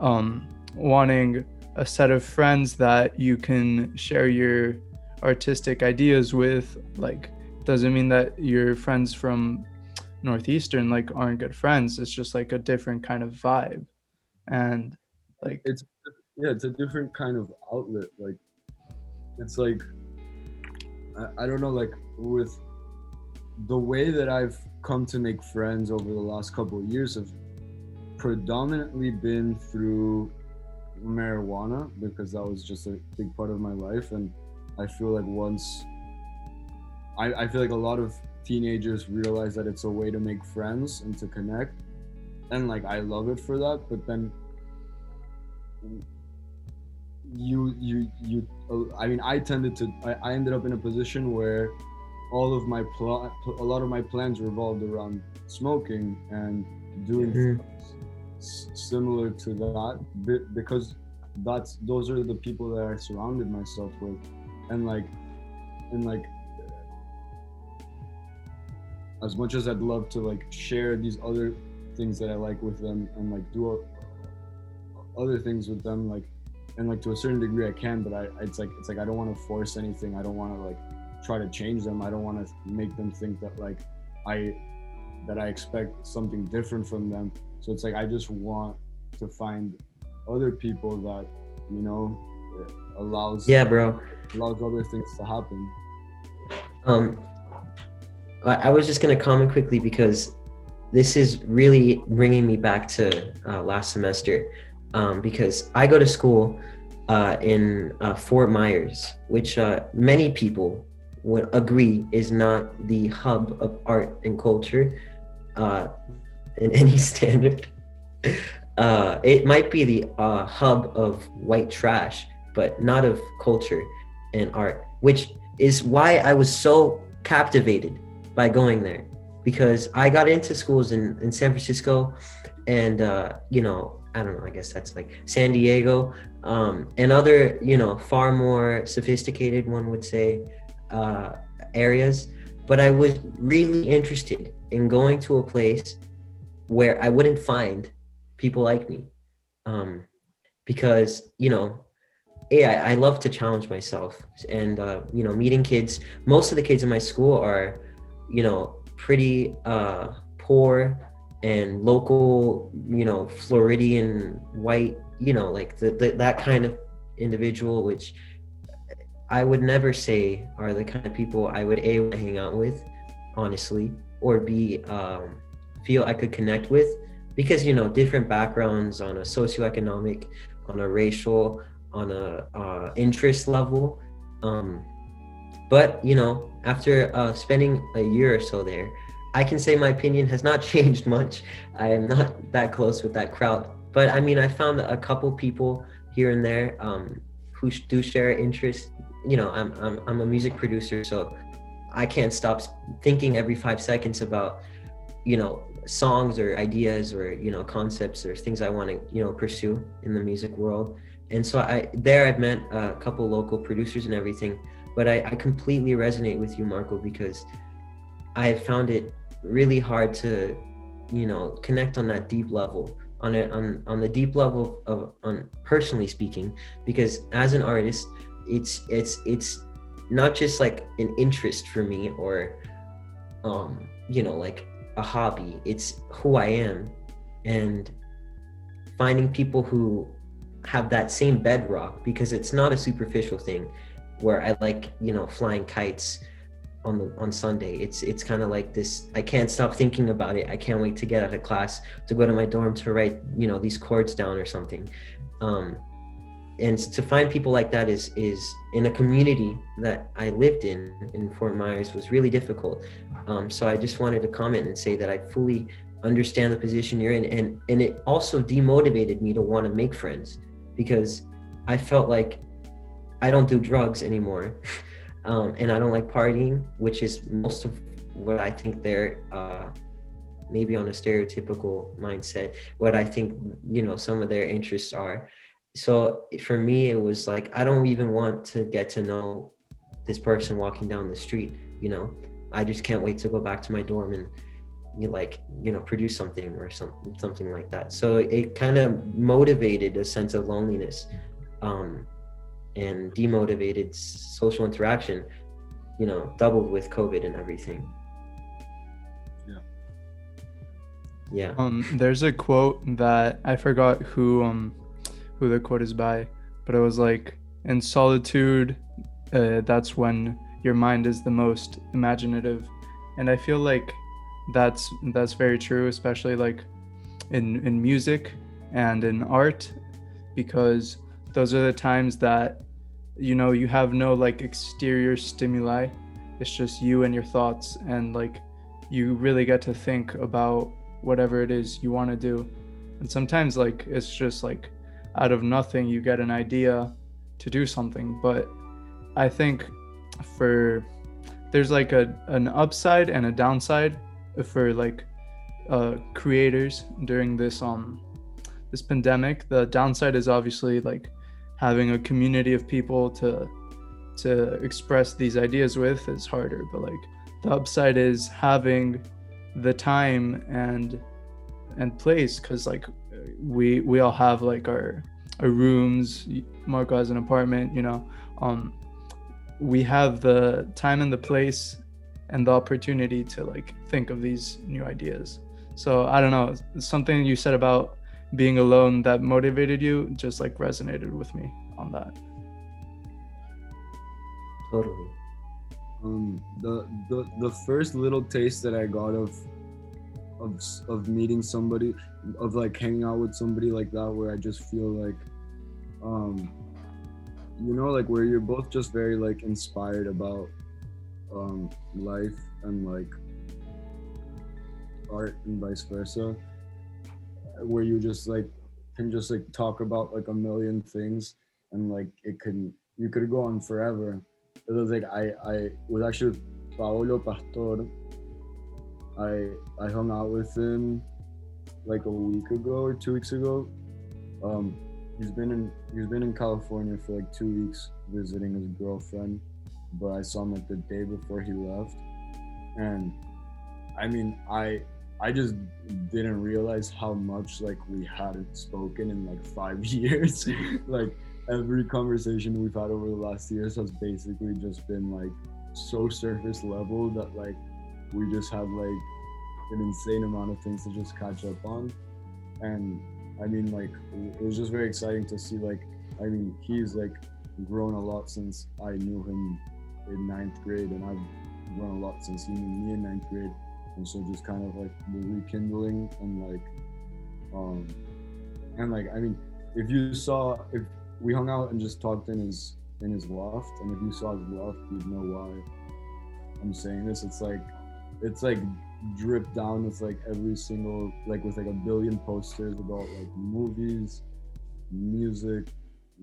um, wanting a set of friends that you can share your artistic ideas with. Like, doesn't mean that your friends from northeastern like aren't good friends it's just like a different kind of vibe and like it's yeah it's a different kind of outlet like it's like I, I don't know like with the way that i've come to make friends over the last couple of years have predominantly been through marijuana because that was just a big part of my life. And i feel like once i, I feel like a lot of teenagers realize that it's a way to make friends and to connect. And like i love it for that but then you you you i mean i tended to I, I ended up in a position where all of my pl- a lot of my plans revolved around smoking and doing Mhm. things similar to that because that's those are the people that i surrounded myself with and like and like as much as i'd love to like share these other things that i like with them and like do o- other things with them like and like to a certain degree i can but i it's like it's like i don't want to force anything i don't want to like try to change them i don't want to make them think that like i that i expect something different from them so it's like i just want to find other people that you know allows Yeah, bro. allows other things to happen Um, I, was just gonna comment quickly because this is really bringing me back to uh, last semester. Um, because I go to school uh, in uh, Fort Myers, which uh, many people would agree is not the hub of art and culture uh, in any standard. uh, it might be the uh, hub of white trash, but not of culture and art, which is why I was so captivated by going there because I got into schools in, in San Francisco and, uh, you know, I don't know, I guess that's like San Diego um, and other, you know, far more sophisticated, one would say, uh, areas. But I was really interested in going to a place where I wouldn't find people like me. Um, because, you know, yeah, I love to challenge myself and, uh, you know, meeting kids. Most of the kids in my school are, you know, pretty uh, poor and local, you know, Floridian white, you know, like the, the, that kind of individual, which I would never say are the kind of people I would a hang out with, honestly, or be um, feel I could connect with, because you know different backgrounds on a socioeconomic, on a racial, on a uh, interest level. Um, but you know, after uh, spending a year or so there, I can say my opinion has not changed much. I am not that close with that crowd, but I mean, I found a couple people here and there um, who do share interest. You know, I'm, I'm I'm a music producer, so I can't stop thinking every five seconds about, you know, songs or ideas or you know concepts or things I want to you know pursue in the music world. And so I there I've met a couple local producers and everything, but I, I completely resonate with you, Marco, because I found it really hard to, you know, connect on that deep level, on it on on the deep level of on personally speaking, because as an artist, it's it's it's not just like an interest for me or um you know like a hobby. It's who i am and finding people who have that same bedrock because it's not a superficial thing where i like you know flying kites on the on sunday. It's it's kind of like this i can't stop thinking about it. I can't wait to get out of class to go to my dorm to write you know these chords down or something. Um and to find people like that is is in a community that I lived in in Fort Myers was really difficult. Um, so I just wanted to comment and say that I fully understand the position you're in, and and it also demotivated me to want to make friends because I felt like I don't do drugs anymore, um, and I don't like partying, which is most of what I think they're. Uh, maybe on a stereotypical mindset what i think you know some of their interests are so for me it was like i don't even want to get to know this person walking down the street you know? I just can't wait to go back to my dorm and you like you know produce something or something something like that. So it kind of motivated a sense of loneliness um, and demotivated social interaction you know doubled with covid and everything. Yeah. yeah. Um, there's a quote that I forgot who um who the quote is by, but it was like, in solitude, uh, that's when your mind is the most imaginative, and I feel like that's that's very true, especially like in in music and in art, because those are the times that you know you have no like exterior stimuli. It's just you and your thoughts and like you really get to think about whatever it is you want to do. And sometimes like it's just like out of nothing you get an idea to do something. But i think for there's like a an upside and a downside for like uh creators during this um this pandemic. The downside is obviously like having a community of people to to express these ideas with is harder. But like the upside is having the time and and place because like we we all have like our our rooms marco has an apartment you know um we have the time and the place and the opportunity to like think of these new ideas. So i don't know something you said about being alone that motivated you just like resonated with me on that. Totally. Um the the the first little taste that i got of of of meeting somebody of like hanging out with somebody like that where i just feel like um you know like where you're both just very like inspired about um life and like art and vice versa where you just like can just like talk about like a million things and like it can you could go on forever. It was like I I was actually Paolo Pastor. I I hung out with him like a week ago or two weeks ago. Um, he's been in he's been in California for like two weeks visiting his girlfriend, but I saw him like the day before he left, and I mean I I just didn't realize how much like we hadn't spoken in like five years. like every conversation we've had over the last years has basically just been like so surface level that like we just had like an insane amount of things to just catch up on. And I mean like it was just very exciting to see like I mean he's like grown a lot since I knew him in ninth grade and I've grown a lot since he knew me in ninth grade and so just kind of like the rekindling and like um and like i mean if you saw if we hung out and just talked in his in his loft and if you saw his loft you'd know why i'm saying this it's like it's like dripped down with like every single like with like a billion posters about like movies music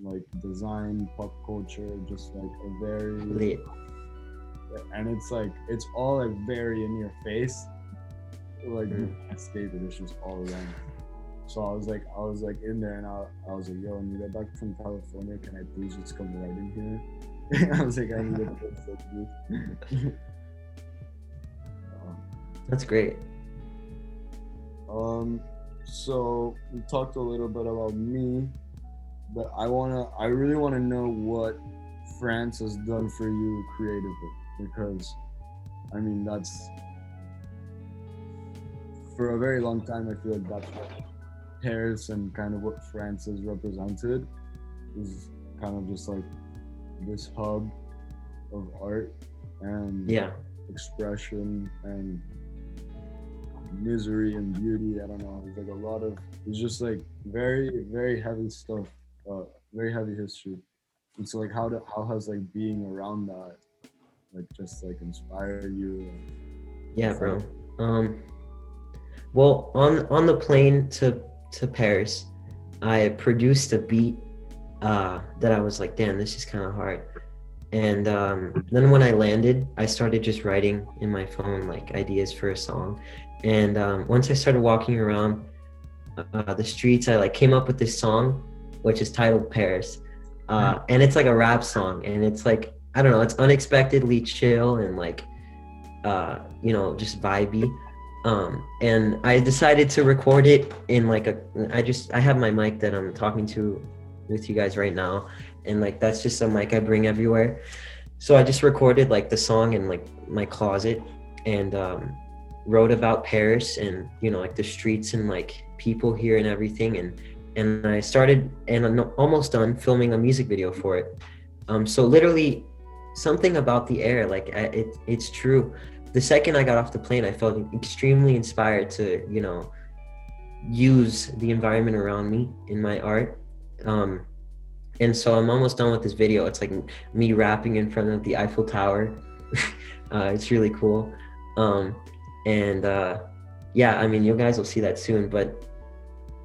like design pop culture just like a very Lit. and it's like it's all like very in your face like you Mhm. can't escape it it's just all around so i was like i was like in there and i, I was like yo when you get back from california can i please just come right in here i was like i need to put this That's great. Um, so we talked a little bit about me, but I wanna, I really wanna know what France has done for you creatively because, I mean, that's for a very long time. I feel like that's what Paris and kind of what France has represented is kind of just like this hub of art and Yeah. expression and misery and beauty. I don't know. It's like a lot of it's just like very very heavy stuff. Uh, very heavy history. And so like how do, how has like being around that like just like inspire you? Yeah, bro. Um, well, on on the plane to to Paris, I produced a beat uh, that I was like, damn, this is kind of hard. And um, then when I landed, I started just writing in my phone like ideas for a song. And um, once I started walking around uh, the streets, I like came up with this song, which is titled Paris. Uh, and it's like a rap song, and it's like I don't know, it's unexpectedly chill and like uh, you know, just vibey. Um, and I decided to record it in like a. I just I have my mic that I'm talking to with you guys right now, and like that's just a mic I bring everywhere. So I just recorded like the song in like my closet, and um, wrote about Paris and you know like the streets and like people here and everything, and and I started and I'm almost done filming a music video for it. Um, so literally something about the air like I, it, it's true. The second i got off the plane i felt extremely inspired to you know use the environment around me in my art. Um and so i'm almost done with this video. It's like me rapping in front of the eiffel tower. Uh, it's really cool. Um and uh yeah i mean you guys will see that soon but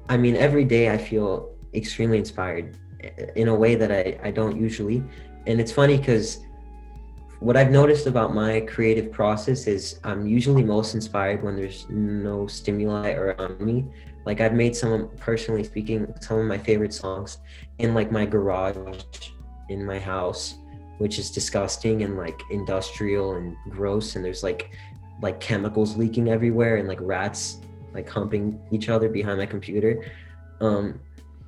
i mean every day i feel extremely inspired in a way that i, I don't usually and it's funny because what I've noticed about my creative process is I'm usually most inspired when there's no stimuli around me. Like I've made some, personally speaking, some of my favorite songs in like my garage, in my house, which is disgusting and like industrial and gross. And there's like like chemicals leaking everywhere and like rats like humping each other behind my computer. Um,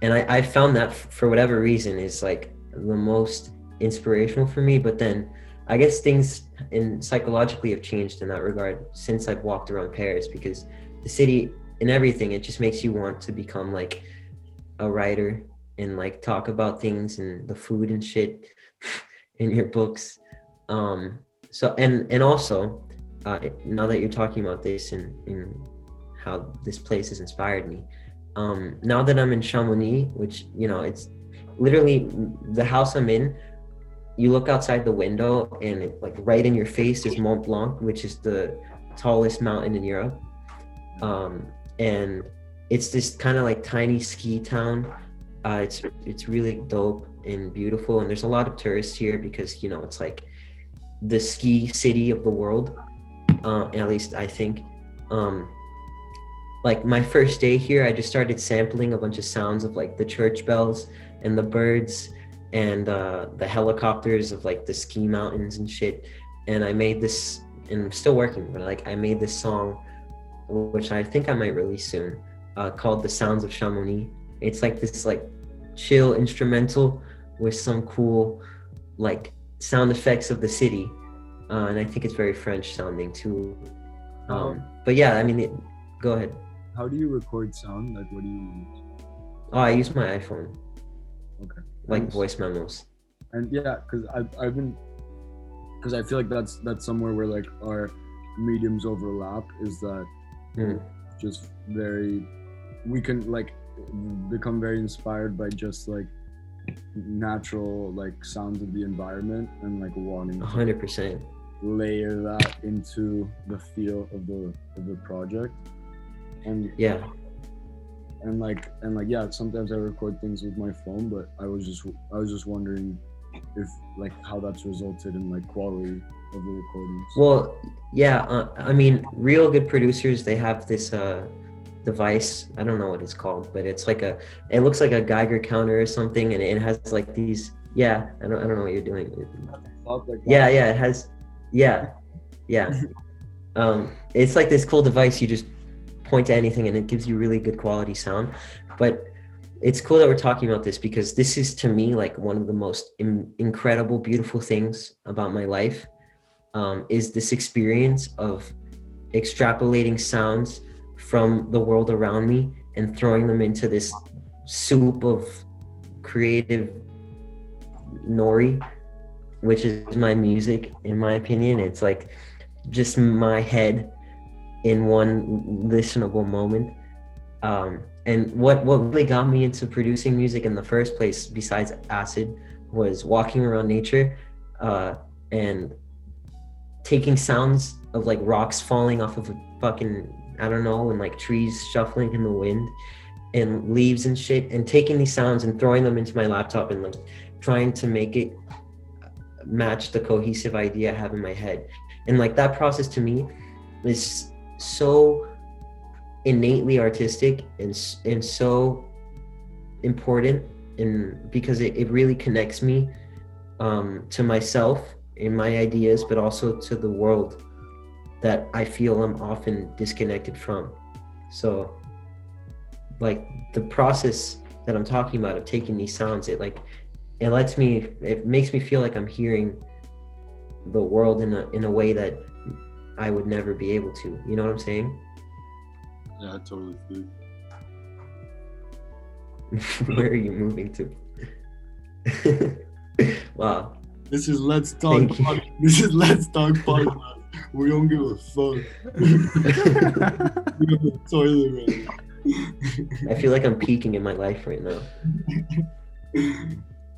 and I, I found that f- for whatever reason is like the most inspirational for me. But then I guess things in psychologically have changed in that regard since I've walked around Paris because the city and everything it just makes you want to become like a writer and like talk about things and the food and shit in your books. Um, so and and also uh, now that you're talking about this and, and how this place has inspired me, um, now that I'm in Chamonix, which you know it's literally the house I'm in you look outside the window and it, like right in your face is Mont Blanc, which is the tallest mountain in Europe. Um, and it's this kind of like tiny ski town. Uh, it's it's really dope and beautiful, and there's a lot of tourists here because you know it's like the ski city of the world. Uh, at least I think. Um, like my first day here, I just started sampling a bunch of sounds of like the church bells and the birds and uh, the helicopters of like the ski mountains and shit. And I made this, and I'm still working, but like I made this song, which I think I might release soon, uh, called "The Sounds of Chamonix." It's like this like chill instrumental with some cool like sound effects of the city, uh, and I think it's very French sounding too. Um, but yeah, I mean, it, go ahead. How do you record sound? Like, what do you use? Oh, I use my iPhone, Okay. like voice memos. And yeah, because I've I've been because I feel like that's that's somewhere where like our mediums overlap is that Mm. just very we can like become very inspired by just like natural like sounds of the environment and like wanting A hundred percent. Layer that into the feel of the of the project and Yeah. and like and like yeah sometimes i record things with my phone but i was just i was just wondering if like how that's resulted in like quality of the recordings Well, yeah. Uh, I mean, real good producers they have this uh, device. I don't know what it's called, but it's like a. It looks like a Geiger counter or something, and it has like these. Yeah, I don't. I don't know what you're doing. Stuff like that. Yeah, yeah. It has. Yeah, yeah. um, it's like this cool device. You just point to anything, and it gives you really good quality sound. But it's cool that we're talking about this because this is to me like one of the most in- incredible, beautiful things about my life. Um, is this experience of extrapolating sounds from the world around me and throwing them into this soup of creative Nory which is my music in my opinion. It's like just my head in one listenable moment. Um, and what what really got me into producing music in the first place besides acid was walking around nature uh, and taking sounds of like rocks falling off of a fucking I don't know and like trees shuffling in the wind and leaves and shit and taking these sounds and throwing them into my laptop and like trying to make it match the cohesive idea I have in my head. And like that process to me is so innately artistic and and so important and because it, it really connects me um, to myself and my ideas, but also to the world that I feel I'm often disconnected from. So like the process that I'm talking about of taking these sounds, it like it lets me it makes me feel like I'm hearing the world in a in a way that I would never be able to. You know what I'm saying? yeah I totally feel Where are you moving to? wow. this is let's talk Thank you. pod- this is let's talk podcast we don't give a fuck we have a toilet right now. I feel like I'm peaking in my life right now.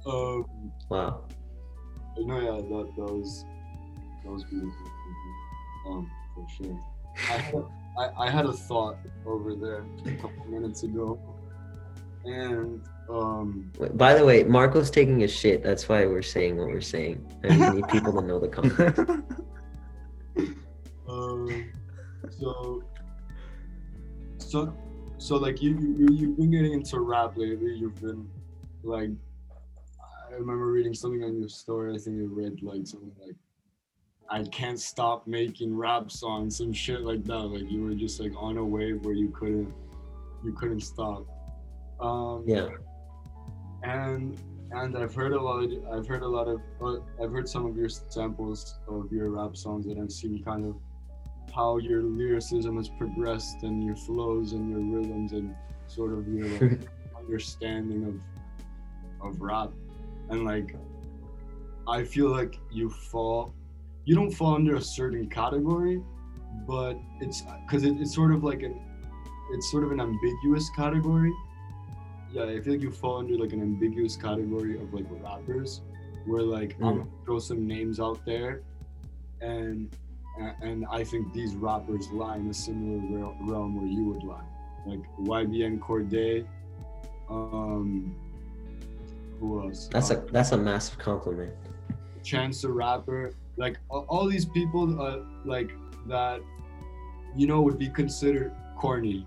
Um Wow. no yeah that, that was that was beautiful um for sure I had, I, I had a thought over there a couple minutes ago and um By the way, Marco's taking a shit. That's why we're saying what we're saying. And we need people to know the context. Um, so, so, so like you, you, you've been getting into rap lately. You've been like, I remember reading something on your story. I think you read like something like, I can't stop making rap songs, some shit like that. Like you were just like on a wave where you couldn't, you couldn't stop. Um, Yeah. and and I've heard a lot. Of, I've heard a lot of. Uh, I've heard some of your samples of your rap songs, and I've seen kind of how your lyricism has progressed, and your flows, and your rhythms, and sort of your like, understanding of of rap. And like, I feel like you fall. You don't fall under a certain category, but it's because it, it's sort of like an. It's sort of an ambiguous category yeah, I feel like you fall under like an ambiguous category of like rappers, where like I'm gonna throw some names out there, and and I think these rappers lie in a similar realm where you would lie. like YBN Cordae. Um, who else? That's Uh, a that's a massive compliment. Chance the Rapper, like all, all these people, uh, like that, you know, would be considered corny,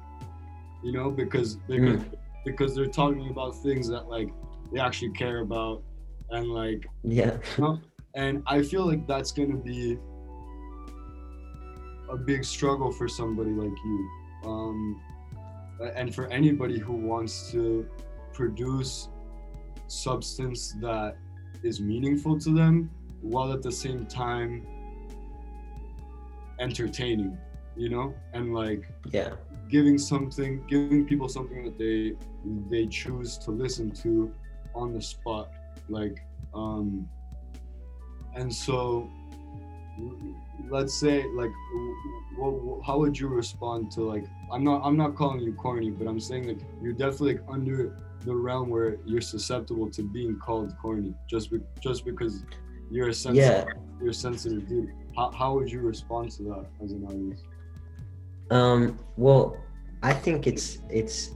you know, because because because they're talking about things that like they actually care about, and like, Yeah. you know, and I feel like that's gonna be a big struggle for somebody like you, um, and for anybody who wants to produce substance that is meaningful to them while at the same time entertaining you know and like Yeah. giving something giving people something that they they choose to listen to on the spot like um and so let's say like what, how would you respond to like i'm not i'm not calling you corny but i'm saying like you're definitely like under the realm where you're susceptible to being called corny just be, just because you're a sensitive Yeah. you're a sensitive dude. How, how would you respond to that as an artist Um, well, I think it's it's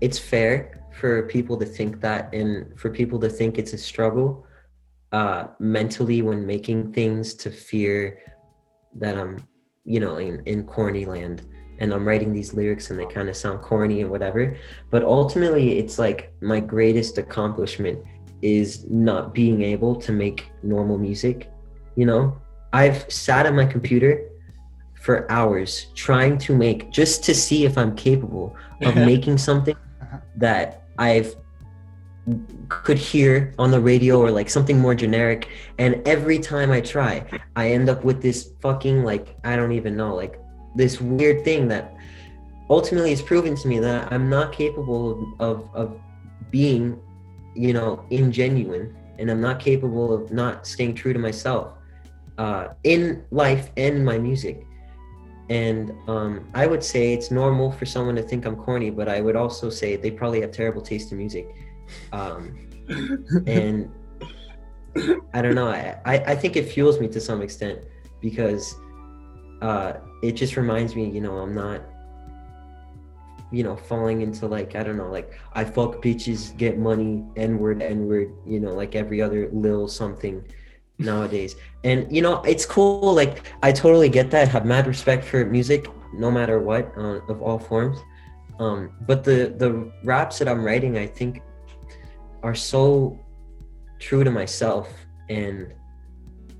it's fair for people to think that and for people to think it's a struggle uh mentally when making things to fear that I'm, you know, in, in corny land and I'm writing these lyrics and they kind of sound corny and whatever. But ultimately it's like my greatest accomplishment is not being able to make normal music. You know, I've sat at my computer for hours trying to make just to see if I'm capable of making something that I've could hear on the radio or like something more generic and every time I try I end up with this fucking like I don't even know like this weird thing that ultimately is proven to me that I'm not capable of of being you know ingenuine and I'm not capable of not staying true to myself uh, in life and my music and um, I would say it's normal for someone to think I'm corny, but I would also say they probably have terrible taste in music. Um, and I don't know. I, I, I think it fuels me to some extent because uh, it just reminds me, you know, I'm not, you know, falling into like, I don't know, like I fuck bitches, get money, N word, N word, you know, like every other lil something nowadays. And you know, it's cool. Like I totally get that. Have mad respect for music, no matter what, uh, of all forms. Um, but the the raps that I'm writing, I think, are so true to myself. And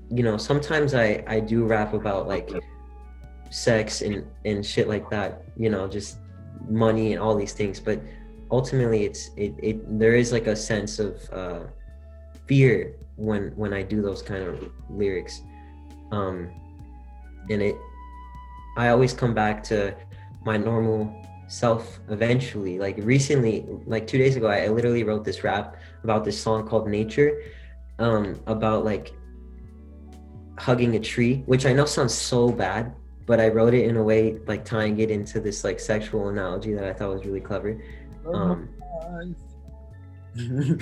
you know, sometimes I I do rap about like sex and and shit like that. You know, just money and all these things. But ultimately, it's it it there is like a sense of uh, fear when when I do those kind of lyrics. Um and it I always come back to my normal self eventually. Like recently, like two days ago, I, I literally wrote this rap about this song called Nature, um, about like hugging a tree, which I know sounds so bad, but I wrote it in a way like tying it into this like sexual analogy that I thought was really clever. Um,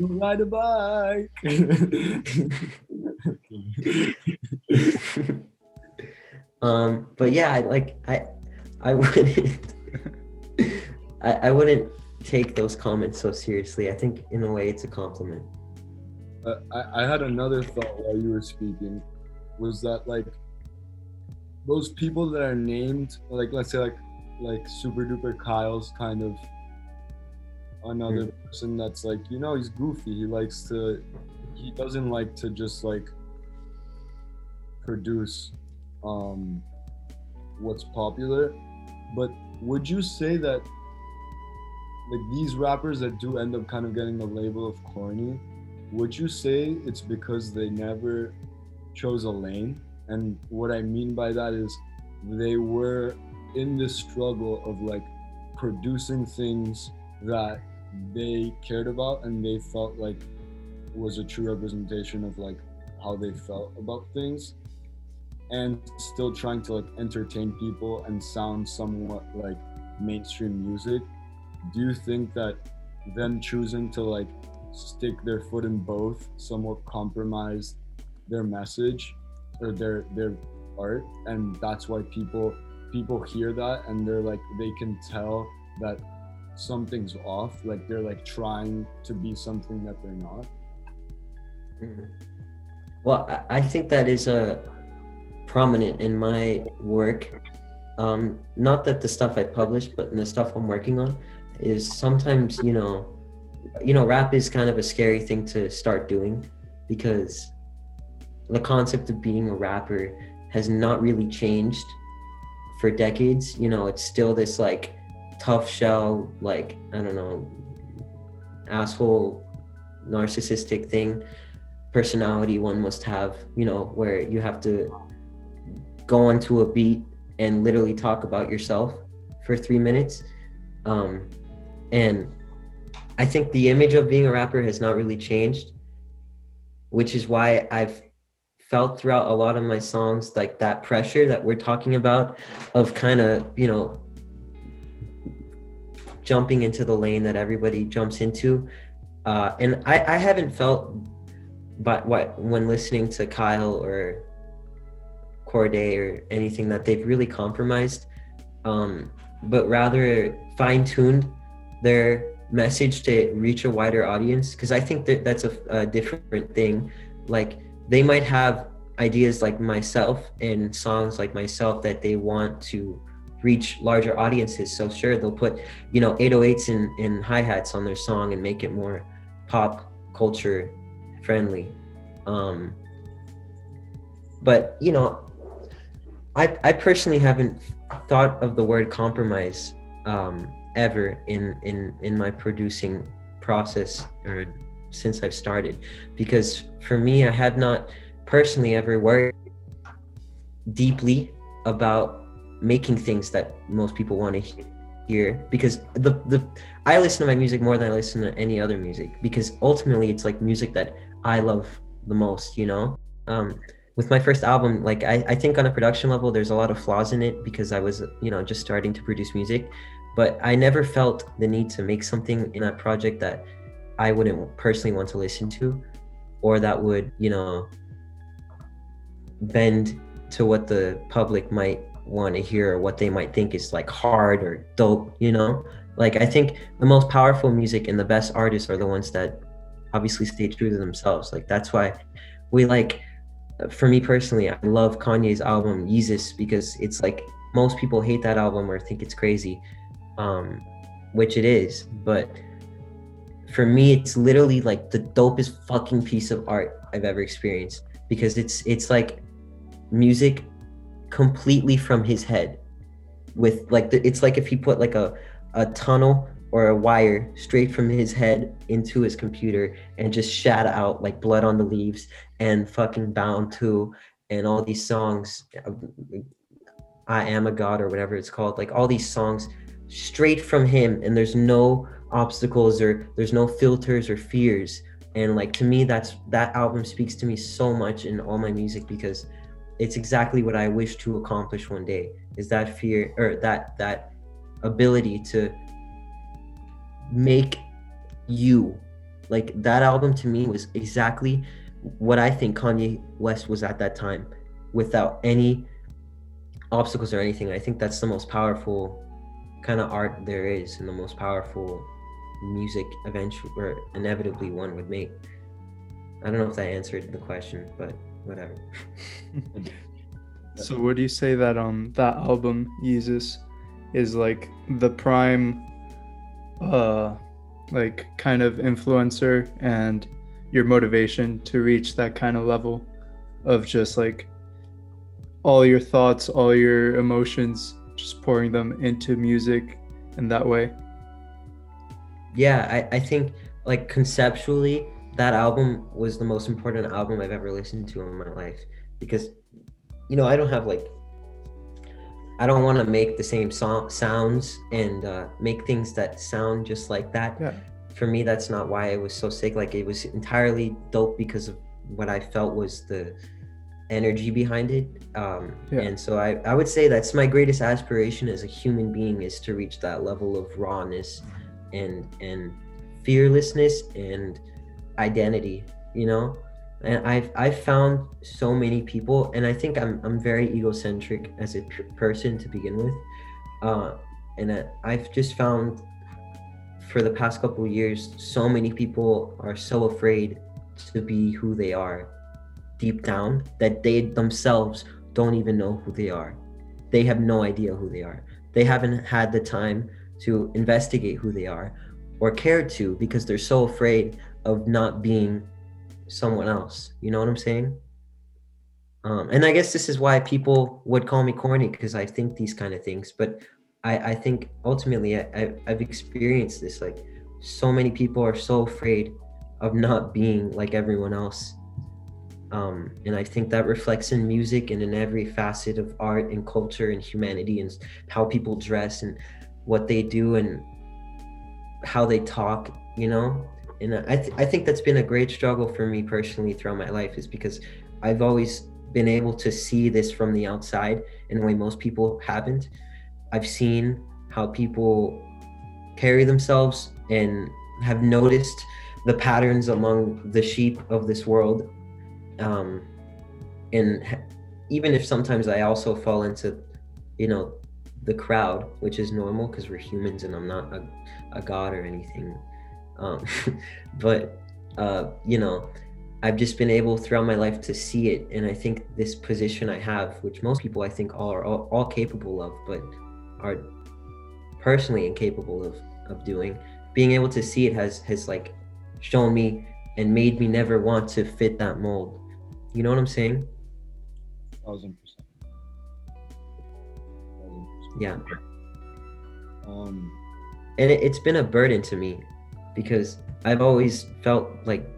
Ride a bike. um but yeah i like i i wouldn't I, I wouldn't take those comments so seriously i think in a way it's a compliment Uh, I, I had another thought while you were speaking, was that like those people that are named, like let's say like like Super Duper Kyle's kind of another person that's like you know he's goofy. He likes to, he doesn't like to just like produce um what's popular. But would you say that like these rappers that do end up kind of getting the label of corny? would you say it's because they never chose a lane? And what I mean by that is they were in this struggle of like producing things that they cared about and they felt like was a true representation of like how they felt about things. And still trying to like entertain people and sound somewhat like mainstream music. Do you think that them choosing to like stick their foot in both somewhat compromised their message or their their art and that's why people people hear that and they're like they can tell that something's off like they're like trying to be something that they're not Mhm. Well, I- think that is a prominent in my work. Um, not that the stuff I publish, but in the stuff I'm working on, is sometimes you know, you know, rap is kind of a scary thing to start doing because the concept of being a rapper has not really changed for decades. You know, it's still this like tough shell, like I don't know, asshole, narcissistic thing personality one must have, you know, where you have to go onto a beat and literally talk about yourself for three minutes. Um, and I think the image of being a rapper has not really changed, which is why I've felt throughout a lot of my songs like that pressure that we're talking about of kind of, you know, jumping into the lane that everybody jumps into. Uh, and I, I haven't felt but what when listening to Kyle or Cordae or anything that they've really compromised, um, but rather fine tuned their message to reach a wider audience. Because I think that that's a, a different thing. Like they might have ideas like myself and songs like myself that they want to reach larger audiences. So sure, they'll put you know 808s and, and hi hats on their song and make it more pop culture friendly. Um, but you know, I I personally haven't thought of the word compromise um, ever in in in my producing process or since I've started, because for me, I have not personally ever worried deeply about making things that most people want to hear because the the I listen to my music more than I listen to any other music because ultimately it's like music that I love the most, you know? Um, with my first album, like I, I think on a production level, there's a lot of flaws in it because I was, you know, just starting to produce music. But I never felt the need to make something in that project that I wouldn't personally want to listen to or that would, you know, bend to what the public might want to hear or what they might think is like hard or dope, you know? Like I think the most powerful music and the best artists are the ones that obviously stay true to themselves. Like that's why we like for me personally, I love Kanye's album Yeezus because it's like most people hate that album or think it's crazy. Um, which it is, but for me it's literally like the dopest fucking piece of art I've ever experienced because it's it's like music completely from his head with like the, it's like if he put like a a tunnel or a wire straight from his head into his computer and just shat out like blood on the leaves and fucking Bound 2 and all these songs uh, i am a god or whatever it's called like all these songs straight from him and there's no obstacles or there's no filters or fears. And like to me that's that album speaks to me so much in all my music because it's exactly what i wish to accomplish one day is that fear or that that ability to make you. Like that album to me was exactly what i think kanye west was at that time without any obstacles or anything. I think that's the most powerful kind of art there is and the most powerful music eventually or inevitably one would make i don't know if that answered the question but whatever so would you say that um that album Yeezus is like the prime uh like kind of influencer and your motivation to reach that kind of level of just like all your thoughts, all your emotions, just pouring them into music in that way. Yeah, I, I think like conceptually that album was the most important album I've ever listened to in my life because you know I don't have like I don't want to make the same sounds and uh, make things that sound just like that. Yeah. For me, that's not why it was so sick. Like it was entirely dope because of what I felt was the energy behind it. Um, Yeah. And so I, I would say that's my greatest aspiration as a human being is to reach that level of rawness and and fearlessness and identity. You know, and I've I've found so many people, and I think I'm I'm very egocentric as a person to begin with, uh, and I, I've just found for the past couple years, so many people are so afraid to be who they are deep down that they themselves don't even know who they are. They have no idea who they are. They haven't had the time to investigate who they are or care to because they're so afraid of not being someone else. You know what I'm saying? Um, and I guess this is why people would call me corny because I think these kind of things. But I, I think ultimately I, I've experienced this. Like, so many people are so afraid of not being like everyone else. Um, and I think that reflects in music and in every facet of art and culture and humanity and how people dress and what they do and how they talk, you know? And I, th- I think that's been a great struggle for me personally throughout my life is because I've always been able to see this from the outside in a way most people haven't. I've seen how people carry themselves and have noticed the patterns among the sheep of this world. Um, and even if sometimes I also fall into, you know, the crowd, which is normal because we're humans and I'm not a, a god or anything. Um, but, uh, you know, I've just been able throughout my life to see it. And I think this position I have, which most people I think all are all, all capable of, but are personally incapable of, of doing, being able to see it has, has like shown me and made me never want to fit that mold. You know what I'm saying? Yeah. Um, and it, it's been a burden to me because I've always felt like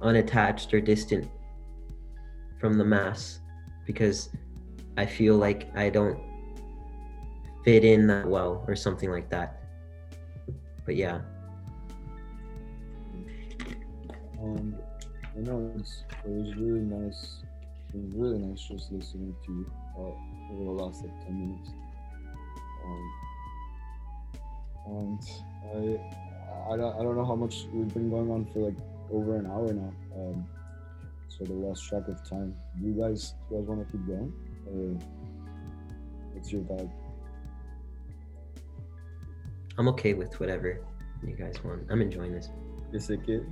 unattached or distant from the mass because I feel like I don't fit in that well or something like that. But yeah, um, I know it's, it was really nice. It was really nice just listening to you uh, over the last like ten minutes. Um, and I, I don't, I don't know how much we've been going on for like over an hour now. Um, sort of lost track of time. Do you guys, do you guys want to keep going, or what's your vibe? I'm okay with whatever you guys want. I'm enjoying this. Is it good?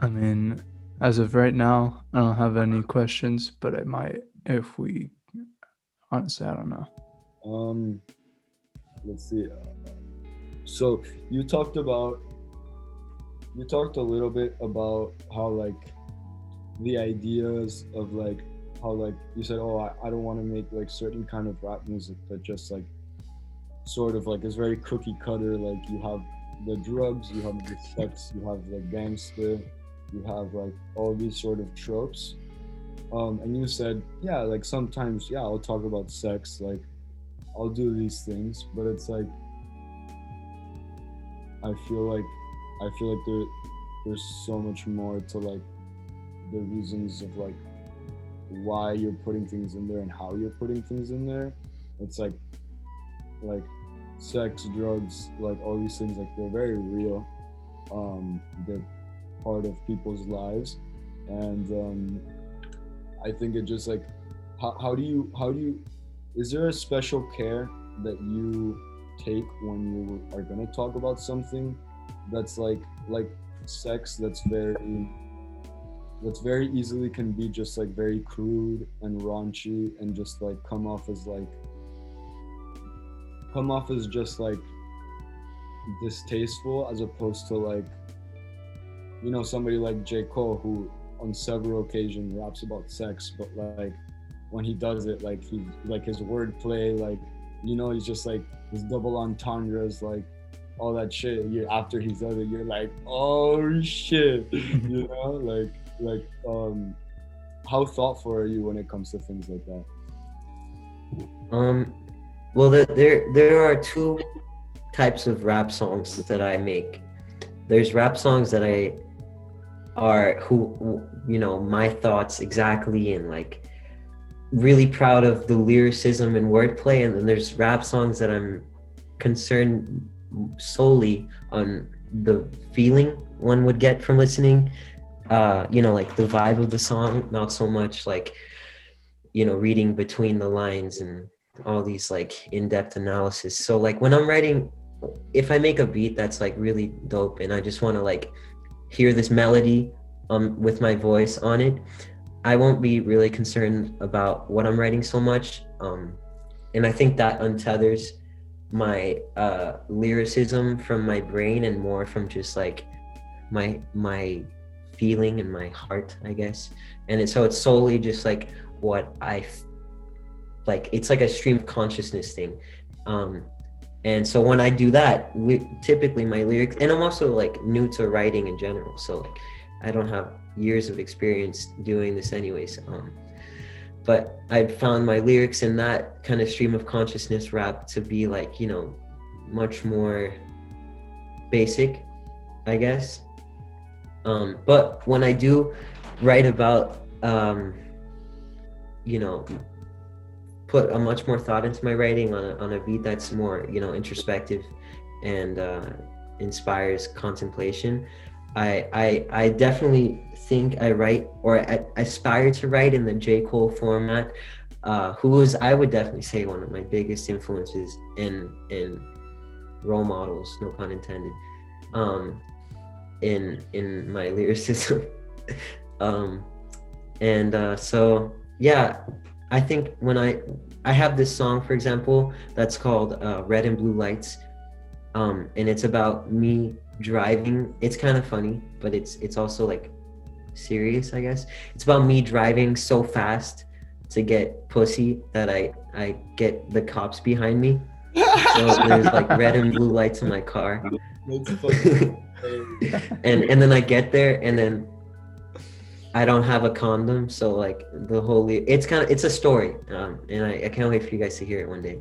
I mean, as of right now, I don't have any questions, but I might if we. Honestly, I don't know. Um, let's see. So you talked about you talked a little bit about how like the ideas of like how like you said, oh, I, I don't want to make like certain kind of rap music that just like sort of like is very cookie cutter. Like you have the drugs, you have the sex, you have the gangster, you have like all these sort of tropes. Um, and you said, yeah, like sometimes, yeah, I'll talk about sex, like I'll do these things, but it's like I feel like I feel like there there's so much more to like the reasons of like why you're putting things in there and how you're putting things in there. It's like like sex, drugs, like all these things, like they're very real. Um, they're part of people's lives, and um, I think it just like how, how do you how do you is there a special care that you take when you are gonna talk about something that's like like sex that's very that's very easily can be just like very crude and raunchy and just like come off as like come off as just like distasteful as opposed to like you know somebody like J. Cole who on several occasions raps about sex but like when he does it like he like his wordplay like you know he's just like his double entendres like all that shit. You after he's done it you're like oh shit. You know like like um how thoughtful are you when it comes to things like that? Um, well, there, there there are two types of rap songs that I make. There's rap songs that I are who who, you know my thoughts exactly and like really proud of the lyricism and wordplay, and then there's rap songs that I'm concerned solely on the feeling one would get from listening. uh, you know, like the vibe of the song, not so much like, you know, reading between the lines and all these like in-depth analysis. So like when I'm writing, if I make a beat that's like really dope and I just want to like hear this melody um with my voice on it, I won't be really concerned about what I'm writing so much. Um, and I think that untethers my uh, lyricism from my brain and more from just like my my feeling and my heart, I guess. And it, so it's solely just like what I like. It's like a stream of consciousness thing. Um, and so when I do that, typically my lyrics, and I'm also like new to writing in general, so like I don't have years of experience doing this anyways. Um, but I found my lyrics in that kind of stream of consciousness rap to be like, you know, much more basic, I guess. Um, but when I do write about, um, you know, put a much more thought into my writing on a, on a beat that's more, you know, introspective and uh, inspires contemplation. I, I I definitely think I write or I aspire to write in the J. Cole format. Uh, who was I would definitely say one of my biggest influences in in role models, no pun intended, um, in in my lyricism. um, and uh, so yeah, I think when I I have this song, for example, that's called uh, "Red and Blue Lights," um, and it's about me driving it's kind of funny but it's it's also like serious i guess. It's about me driving so fast to get pussy that i i get the cops behind me. So there's like red and blue lights in my car. And and then i get there and then i don't have a condom so like the whole it's kind of it's a story um and I, I can't wait for you guys to hear it one day.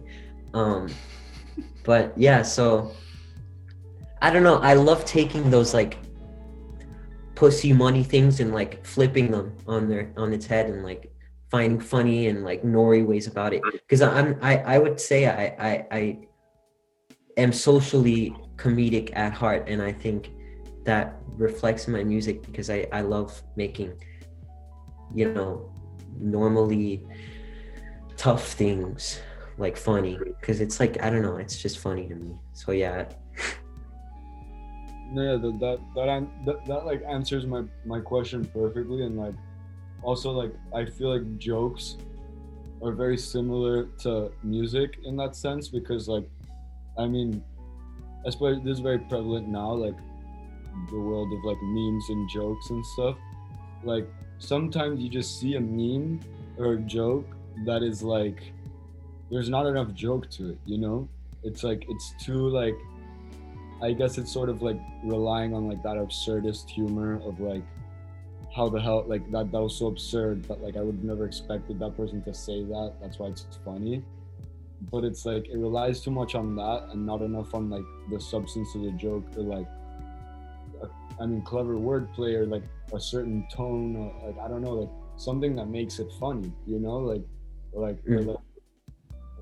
Um but yeah so I don't know. I love taking those like pussy money things and like flipping them on their on its head and like finding funny and like nori ways about it. Because I'm I I would say I I I am socially comedic at heart, and I think that reflects my music because I I love making you know normally tough things like funny because it's like I don't know, it's just funny to me. So yeah yeah that that that, that, that like answers my my question perfectly and like also like i feel like jokes are very similar to music in that sense because like i mean especially this is very prevalent now like the world of like memes and jokes and stuff. Like sometimes you just see a meme or a joke that is like there's not enough joke to it you know? It's like it's too like I guess it's sort of like relying on like that absurdist humor of like how the hell like that that was so absurd that like I would never expected that person to say that. That's why it's funny. But it's like it relies too much on that and not enough on like the substance of the joke or like I mean clever wordplay or like a certain tone or like I don't know like something that makes it funny, you know, like like, mm. like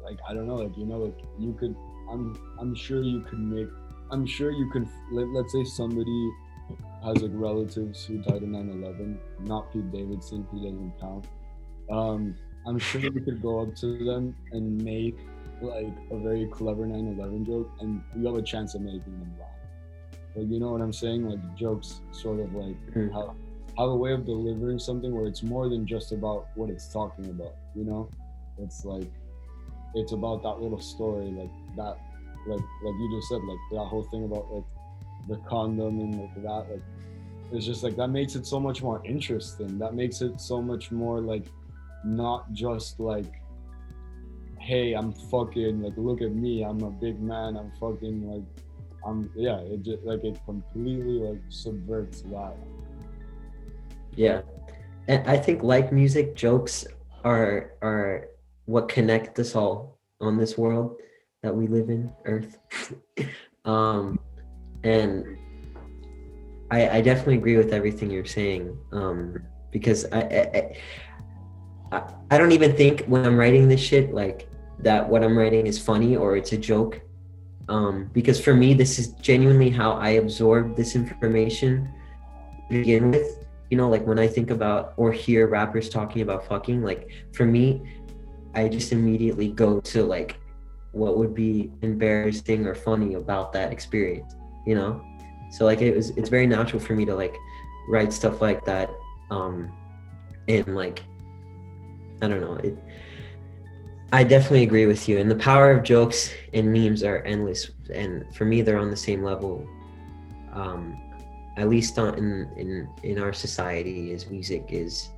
like I don't know, like you know, like you could I'm I'm sure you could make I'm sure you can. Let, let's say somebody has like relatives who died in 9/11. Not Pete Davidson. He doesn't count. Um, I'm sure you could go up to them and make like a very clever 9/11 joke, and you have a chance of making them laugh. Like you know what I'm saying? Like jokes, sort of like mm. have, have a way of delivering something where it's more than just about what it's talking about. You know, it's like it's about that little story, like that like like you just said, like that whole thing about like the condom and like that, like it's just like that makes it so much more interesting. That makes it so much more like not just like hey i'm fucking like look at me i'm a big man i'm fucking like i'm yeah it just like it completely like subverts that. Yeah. And i think like music jokes are are what connect us all on this world that we live in, Earth. um, and I, I definitely agree with everything you're saying um, because I, I, I I don't even think when I'm writing this shit like that what I'm writing is funny or it's a joke. Um, because for me, this is genuinely how I absorb this information to begin with. you know, like when I think about or hear rappers talking about fucking, like for me, I just immediately go to like what would be embarrassing or funny about that experience, you know? So like it was it's very natural for me to like write stuff like that. Um and like I don't know, it I definitely agree with you. And the power of jokes and memes are endless. And for me they're on the same level. Um at least on in in in our society as music is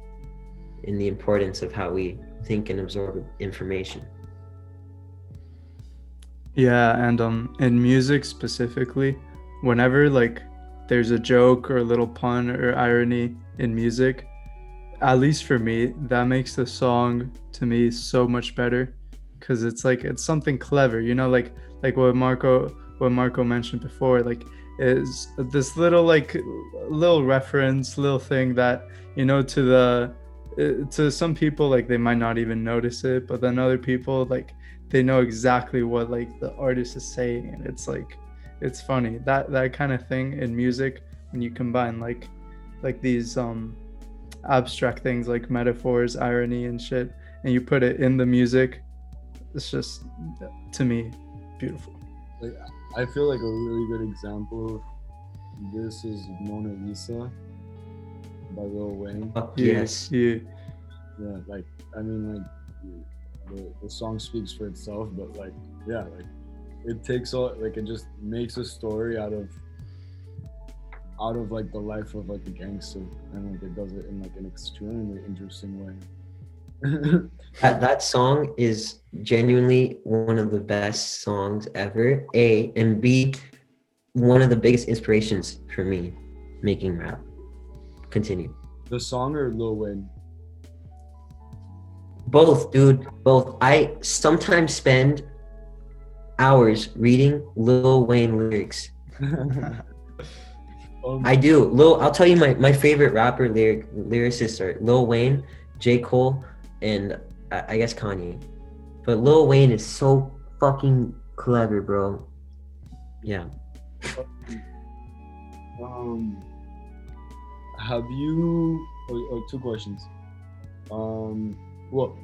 in the importance of how we think and absorb information. Yeah, and um in music specifically, whenever like there's a joke or a little pun or irony in music, at least for me, that makes the song to me so much better. Cuz it's like it's something clever, you know, like like what Marco what Marco mentioned before, like is this little like little reference, little thing that, you know, to the uh, to some people like they might not even notice it, but then other people like they know exactly what like the artist is saying and it's like it's funny. That that kind of thing in music when you combine like like these um abstract things like metaphors irony and shit and you put it in the music it's just to me beautiful. Like I feel like a really good example of this is Mona Lisa by Lil Wayne. Fuck yeah, yes. yeah Yeah, like I mean like the, the song speaks for itself, but like yeah, like it takes all like it just makes a story out of out of like the life of like a gangster and like it does it in like an extremely interesting way. That, that song is genuinely one of the best songs ever. A and B, one of the biggest inspirations for me making rap. Continue. the song or Lil Wayne? Both, dude. Both. I sometimes spend hours reading Lil Wayne lyrics. um, I do. Lil, I'll tell you my, my favorite rapper lyric lyricists are Lil Wayne, J. Cole, and I, I guess Kanye. But Lil Wayne is so fucking clever, bro. Yeah. Um, have you? Oh, oh, two questions. Um, well,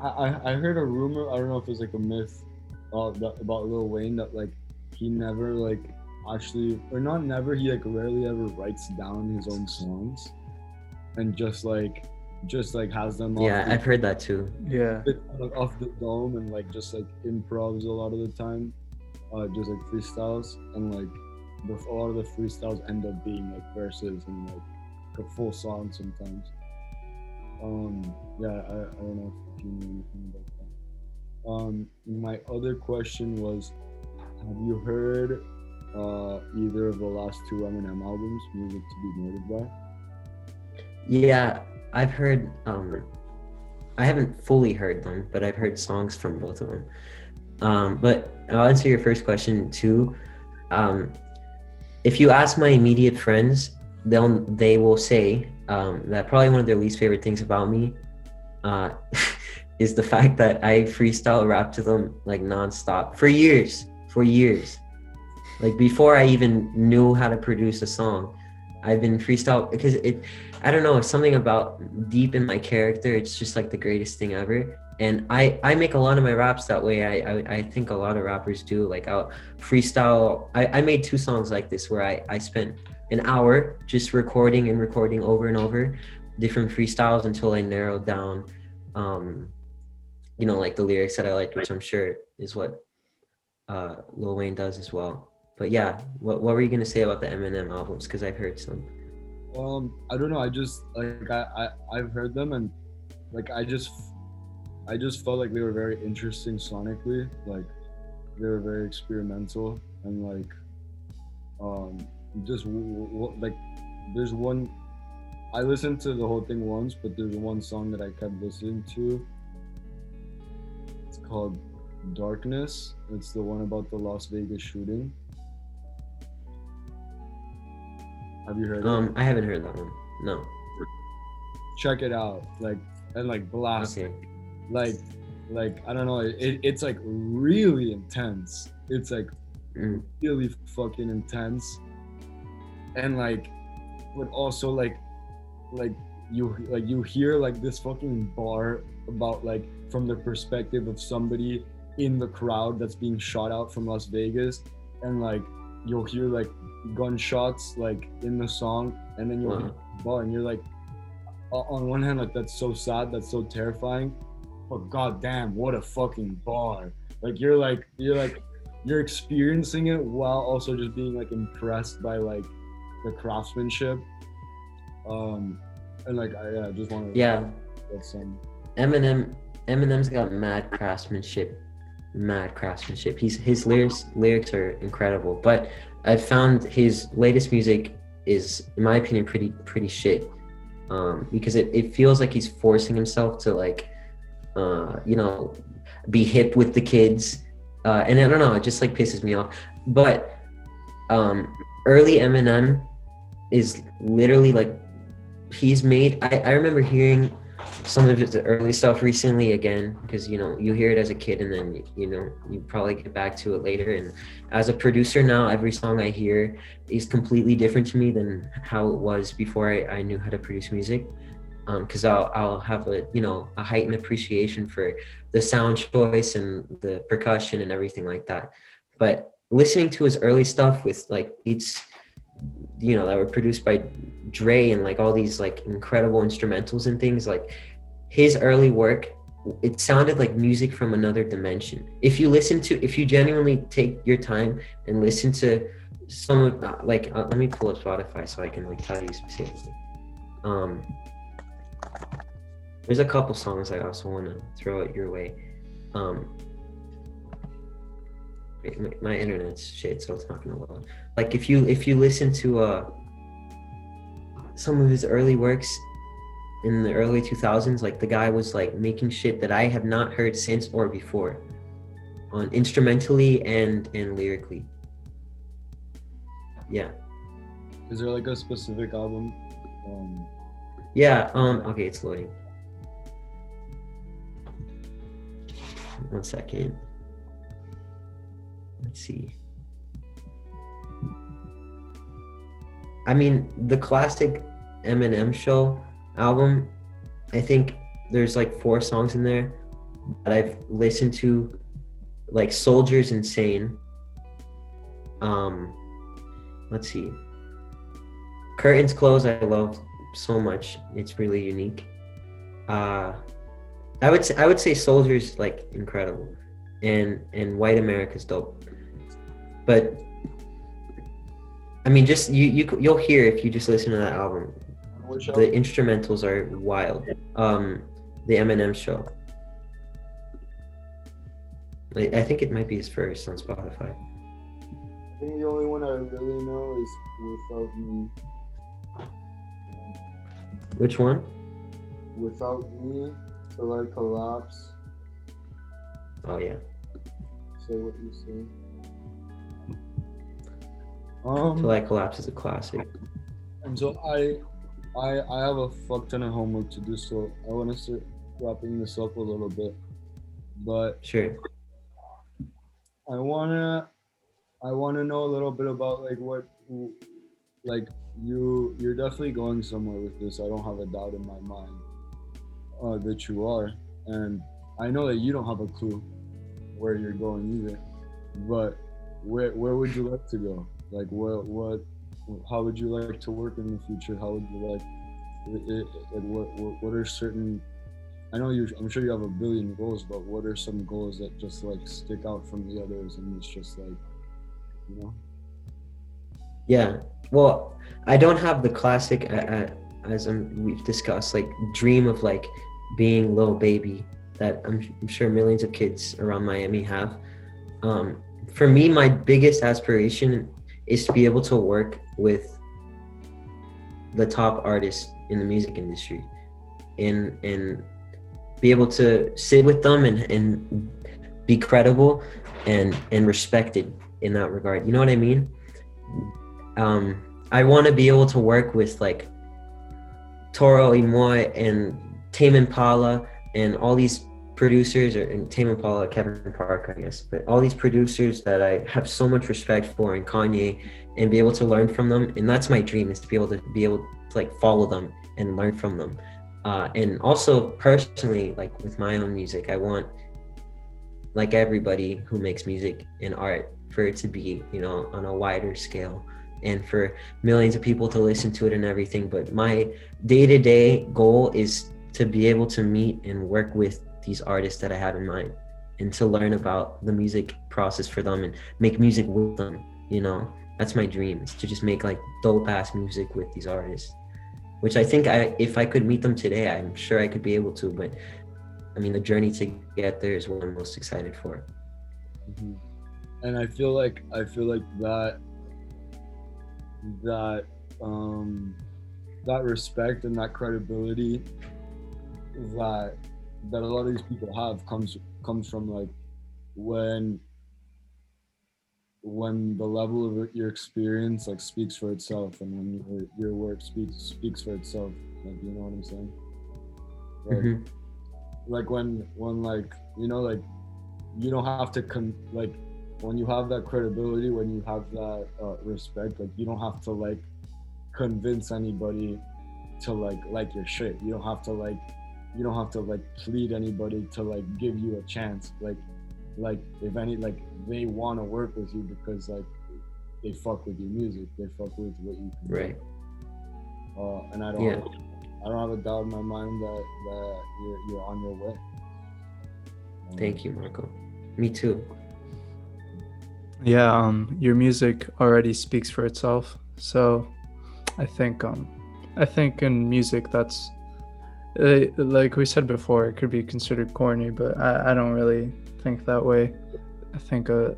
I I I heard a rumor. I don't know if it's like a myth, uh, that, about Lil Wayne that like he never like actually or not never he like rarely ever writes down his own songs, and just like just like has them. off Yeah, the- I've heard that too. yeah like off the dome and like just like improvs a lot of the time, uh, just like freestyles and like the, a lot of the freestyles end up being like verses and like a full song sometimes. Um, yeah, I, I don't know if you know anything about that. Um, my other question was, have you heard uh, either of the last two Eminem albums, Music to Be Murdered By? Yeah, I've heard um I haven't fully heard them, but I've heard songs from both of them. Um, but I'll answer your first question too. Um, if you ask my immediate friends, they'll they will say um, that probably one of their least favorite things about me uh, is the fact that I freestyle rap to them like nonstop for years, for years. Like before I even knew how to produce a song, I've been freestyle because it I don't know, it's something about deep in my character. It's just like the greatest thing ever. And I I make a lot of my raps that way. I I, I think a lot of rappers do. Like I'll freestyle. I, I made two songs like this where I I spent an hour just recording and recording over and over different freestyles until I narrowed down, um, you know, like the lyrics that I liked, which I'm sure is what uh, Lil Wayne does as well. But yeah, what what were you gonna say about the Eminem albums? Because I've heard some. Um, I don't know. I just like I, I I've heard them and like I just I just felt like they were very interesting sonically. Like they were very experimental and like um just w- w- like there's one I listened to the whole thing once, but there's one song that I kept listening to. It's called Darkness. It's the one about the Las Vegas shooting. Have you heard it? Um, I haven't heard that one. No. check it out like and like blast Okay. it. Like like i don't know it, it's like really intense. It's like Mm. really fucking intense. And like but also like like you like you hear like this fucking bar about like from the perspective of somebody in the crowd that's being shot out from Las Vegas. And like you'll hear like gunshots like in the song. And then you'll hear the bar and you're like on one hand like that's so sad that's so terrifying but goddamn what a fucking bar like you're like you're like you're experiencing it while also just being like impressed by like the craftsmanship um and like i yeah, just want to Yeah, Eminem. Eminem's got mad craftsmanship, mad craftsmanship. He's his lyrics lyrics are incredible, but I found his latest music is, in my opinion, pretty pretty shit. Um, because it, it feels like he's forcing himself to like, uh, you know, be hip with the kids, uh, and I don't know, it just like pisses me off. But um, early Eminem is literally like he's made. I, I remember hearing some of his early stuff recently again because you know you hear it as a kid and then you know you probably get back to it later and as a producer now every song i hear is completely different to me than how it was before i, I knew how to produce music because I'll, I'll have a you know a heightened appreciation for the sound choice and the percussion and everything like that. But listening to his early stuff with like beats you know that were produced by Dre and like all these like incredible instrumentals and things like his early work it sounded like music from another dimension. If you listen to if you genuinely take your time and listen to some of uh, like uh, let me pull up spotify so i can like tell you specifically. Um there's a couple songs i also want to throw it your way. Um my, my internet's shit so it's not gonna load. Like if you if you listen to uh some of his early works in the early 2000s like the guy was like making shit that i have not heard since or before. On instrumentally and and lyrically. Yeah. Is there like a specific album um yeah um okay it's loading one second let's see I mean, the classic Eminem show album, I think there's like four songs in there that I've listened to, like Soldiers Insane. Um, let's see. Curtains Close, I love so much. It's really unique. Uh, I would say, I would say Soldiers like incredible, and and White America's dope. But I mean, just you you you'll hear if you just listen to that album. which The album? instrumentals are wild. Um, the Eminem show. I, I think it might be his first on Spotify. I think the only one I really know is Without Me. Which one? Without Me, Till I Collapse. Oh yeah, Say what you see. Um, Till I Collapse is a classic. and so I, I, I have a fuck ton of homework to do, so I want to start wrapping this up a little bit. But Sure. I wanna I wanna know a little bit about like what like you you're definitely going somewhere with this. I don't have a doubt in my mind uh, that you are, and I know that you don't have a clue where you're going either. But where where would you like to go? Like what what how would you like to work in the future? How would you like what, what what are certain I know you. I'm sure you have a billion goals, but what are some goals that just like stick out from the others, and it's just like, you know? Yeah. Well, I don't have the classic, uh, uh, as um, we've discussed, like dream of like being little baby that I'm, I'm sure millions of kids around Miami have. Um, for me, my biggest aspiration is to be able to work with the top artists in the music industry, and and be able to sit with them and and be credible and and respected in that regard. You know what I mean? Um, I want to be able to work with like Toro y Moi and Tame Impala and all these producers, or and Tame Impala, Kevin Park, I guess, but all these producers that I have so much respect for, and Kanye, and be able to learn from them. And that's my dream is to be able to be able to like follow them and learn from them. Uh, and also personally, like with my own music, I want, like everybody who makes music and art, for it to be, you know, on a wider scale and for millions of people to listen to it and everything. But my day to day goal is to be able to meet and work with these artists that I have in mind and to learn about the music process for them and make music with them, you know. That's my dream is to just make like dope ass music with these artists. Which I think I if I could meet them today, I'm sure I could be able to, but I mean the journey to get there is what I'm most excited for. Mm-hmm. And I feel like I feel like that that um that respect and that credibility that that a lot of these people have comes comes from like when when the level of your experience like speaks for itself and when your, your work speaks speaks for itself like you know what i'm saying like, Mhm. like when when like you know like you don't have to con like when you have that credibility when you have that uh, respect like you don't have to like convince anybody to like like your shit you don't have to like you don't have to like plead anybody to like give you a chance like like if any like they want to work with you because like they fuck with your music they fuck with what you can do. Right. uh, and i don't Yeah. i don't have a doubt in my mind that that you're, you're on your way Um, Thank you, Marco. Me too. Yeah, um, your music already speaks for itself. So, I think, um, I think in music that's, uh, like we said before, it could be considered corny, but I, I don't really think that way. I think, uh,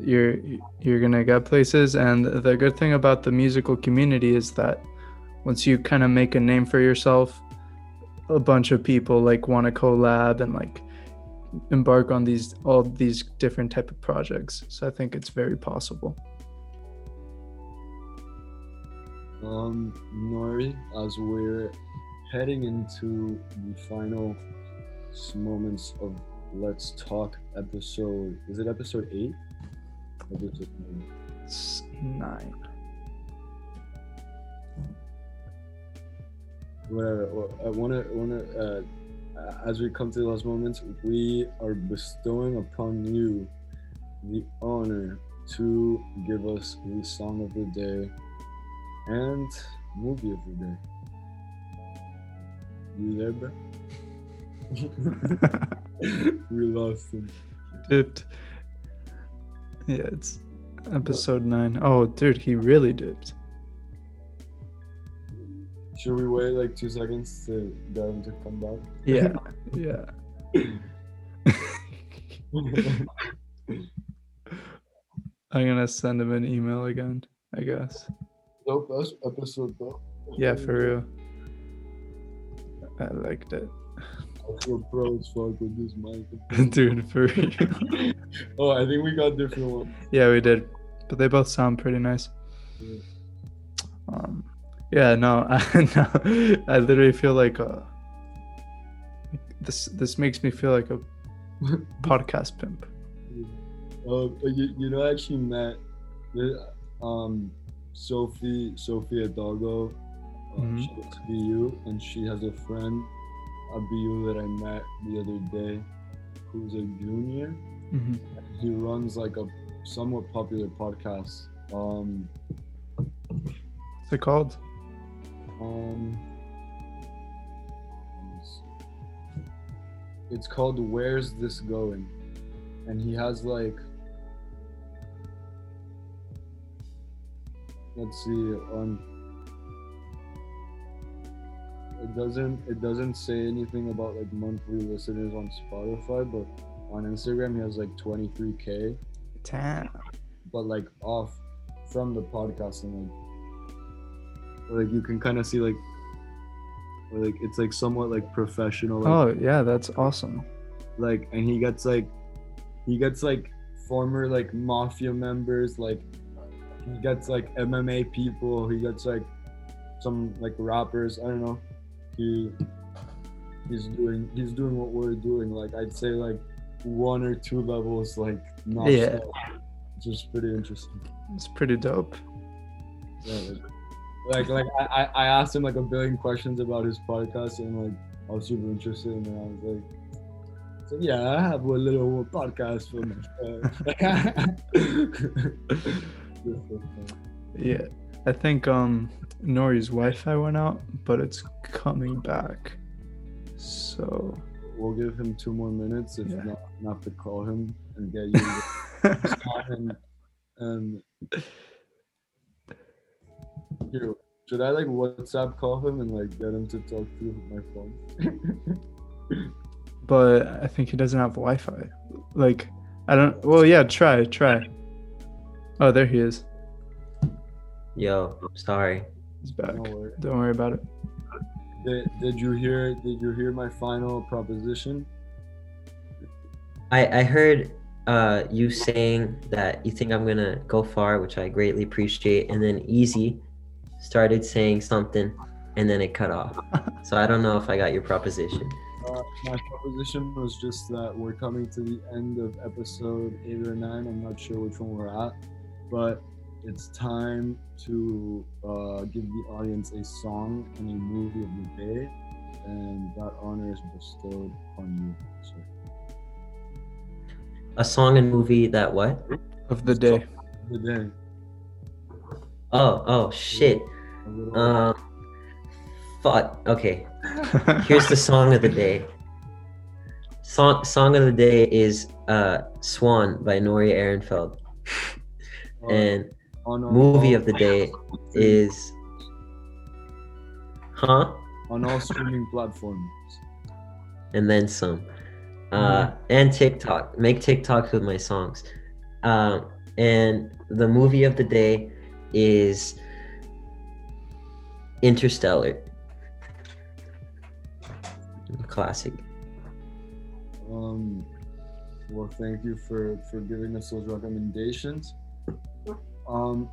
you're you're gonna get places, and the good thing about the musical community is that once you kind of make a name for yourself, a bunch of people like want to collab and like embark on these all these different type of projects so i think it's very possible Um, Nory, as we're heading into the final moments of Let's Talk episode, is it episode eight? Episode nine. it's nine Whatever. I wanna, wanna, uh, uh, as we come to the last moments, we are bestowing upon you the honor to give us the song of the day and movie of the day. You there, bro? we lost him. dipped yeah it's episode nine. Oh, dude he really dipped Should we wait like two seconds to get him to come back? yeah yeah i'm gonna send him an email again i guess Dope that's episode though. yeah for real i liked it I feel pro as fuck with this mic. dude for real oh, I think we got different ones. Yeah, we did, but they both sound pretty nice. Yeah. Um, yeah, no, I, no, I literally feel like uh, this. This makes me feel like a podcast pimp. Um, you, you know, I actually met um, Sophie, Sophia Doggo. Uh, Mhm. She goes to BU, and she has a friend at BU that I met the other day who's a junior. hmm He runs like a somewhat popular podcast. Um, What's it called? Um, it's called Where's This Going? And he has like let's see um it doesn't it doesn't say anything about like monthly listeners on Spotify, but on Instagram he has like 23k, Damn. but like off from the podcast and like like you can kind of see like like it's like somewhat like professional like, Oh yeah, that's awesome. like and he gets like he gets like former like mafia members like he gets like mma people he gets like some like rappers i don't know he he's doing he's doing what we're doing like i'd say like one or two levels like not Yeah. which is pretty interesting It's pretty dope. yeah, like, like like I, I asked him like a billion questions about his podcast and like I was super interested and I was like so yeah I have a little podcast for myself. Yeah, I think um Nory's Wi-Fi went out, but it's coming back. So we'll give him two more minutes if Yeah. not not to call him and get you the song and and here should I like WhatsApp call him and like get him to talk through my phone? but I think he doesn't have Wi-Fi. Like I don't. Well, yeah, try, try. Oh, there he is. Yo, sorry. He's back. No worry. Don't worry about it. Did, did you hear did you hear my final proposition? I I heard uh you saying that you think I'm gonna go far, which I greatly appreciate, and then Easy started saying something, and then it cut off. So I don't know if I got your proposition. Uh, my proposition was just that we're coming to the end of episode eight or nine. I'm not sure which one we're at, but it's time to uh, give the audience a song and a movie of the day, and that honor is bestowed on you, sir. A song and movie that what? Of the day. The day. Oh oh shit. Um. Fuck. Okay. Here's the song of the day. Song song of the day is uh Swan by Nory Aronfeld. uh, And on all- movie all- of the day is Huh? on all streaming platforms. And then some. Uh and TikTok. Make TikToks with my songs. Um and the movie of the day is Interstellar. Classic. Um, well, thank you for for giving us those recommendations. Um,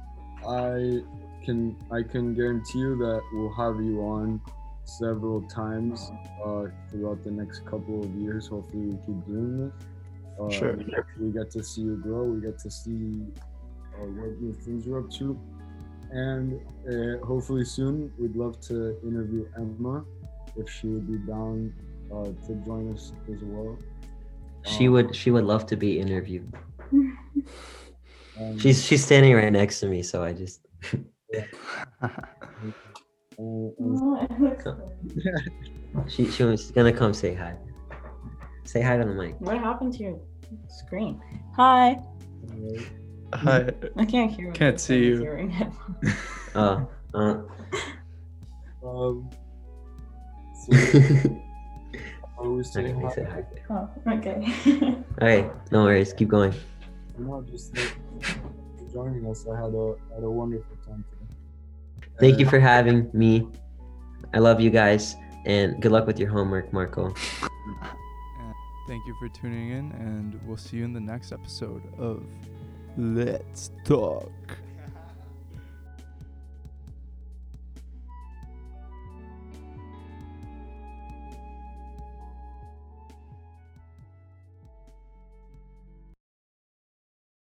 I can I can guarantee you that we'll have you on several times uh, throughout the next couple of years. Hopefully, we keep doing this. Uh, Sure. We get, to see you grow. We get to see uh, what new things you're up to, and uh, hopefully soon we'd love to interview Emma if she would be down uh, to join us as well. She Um, would she would love to be interviewed. um, She's she's standing right next to me, so I just she she was gonna come say hi. Say hi to the mic. What happened to your screen? Hi. Hi. I can't hear. what Can't you're see you. with your headphones. Oh, uh, um, so I always say okay, hi. say hi. oh, okay. Okay, no worries. Keep going. You know, just like, joining us. I had a I had a wonderful time today. Thank you for having me. I love you guys, and good luck with your homework, Marco. Thank you for tuning in, and we'll see you in the next episode of Let's Talk.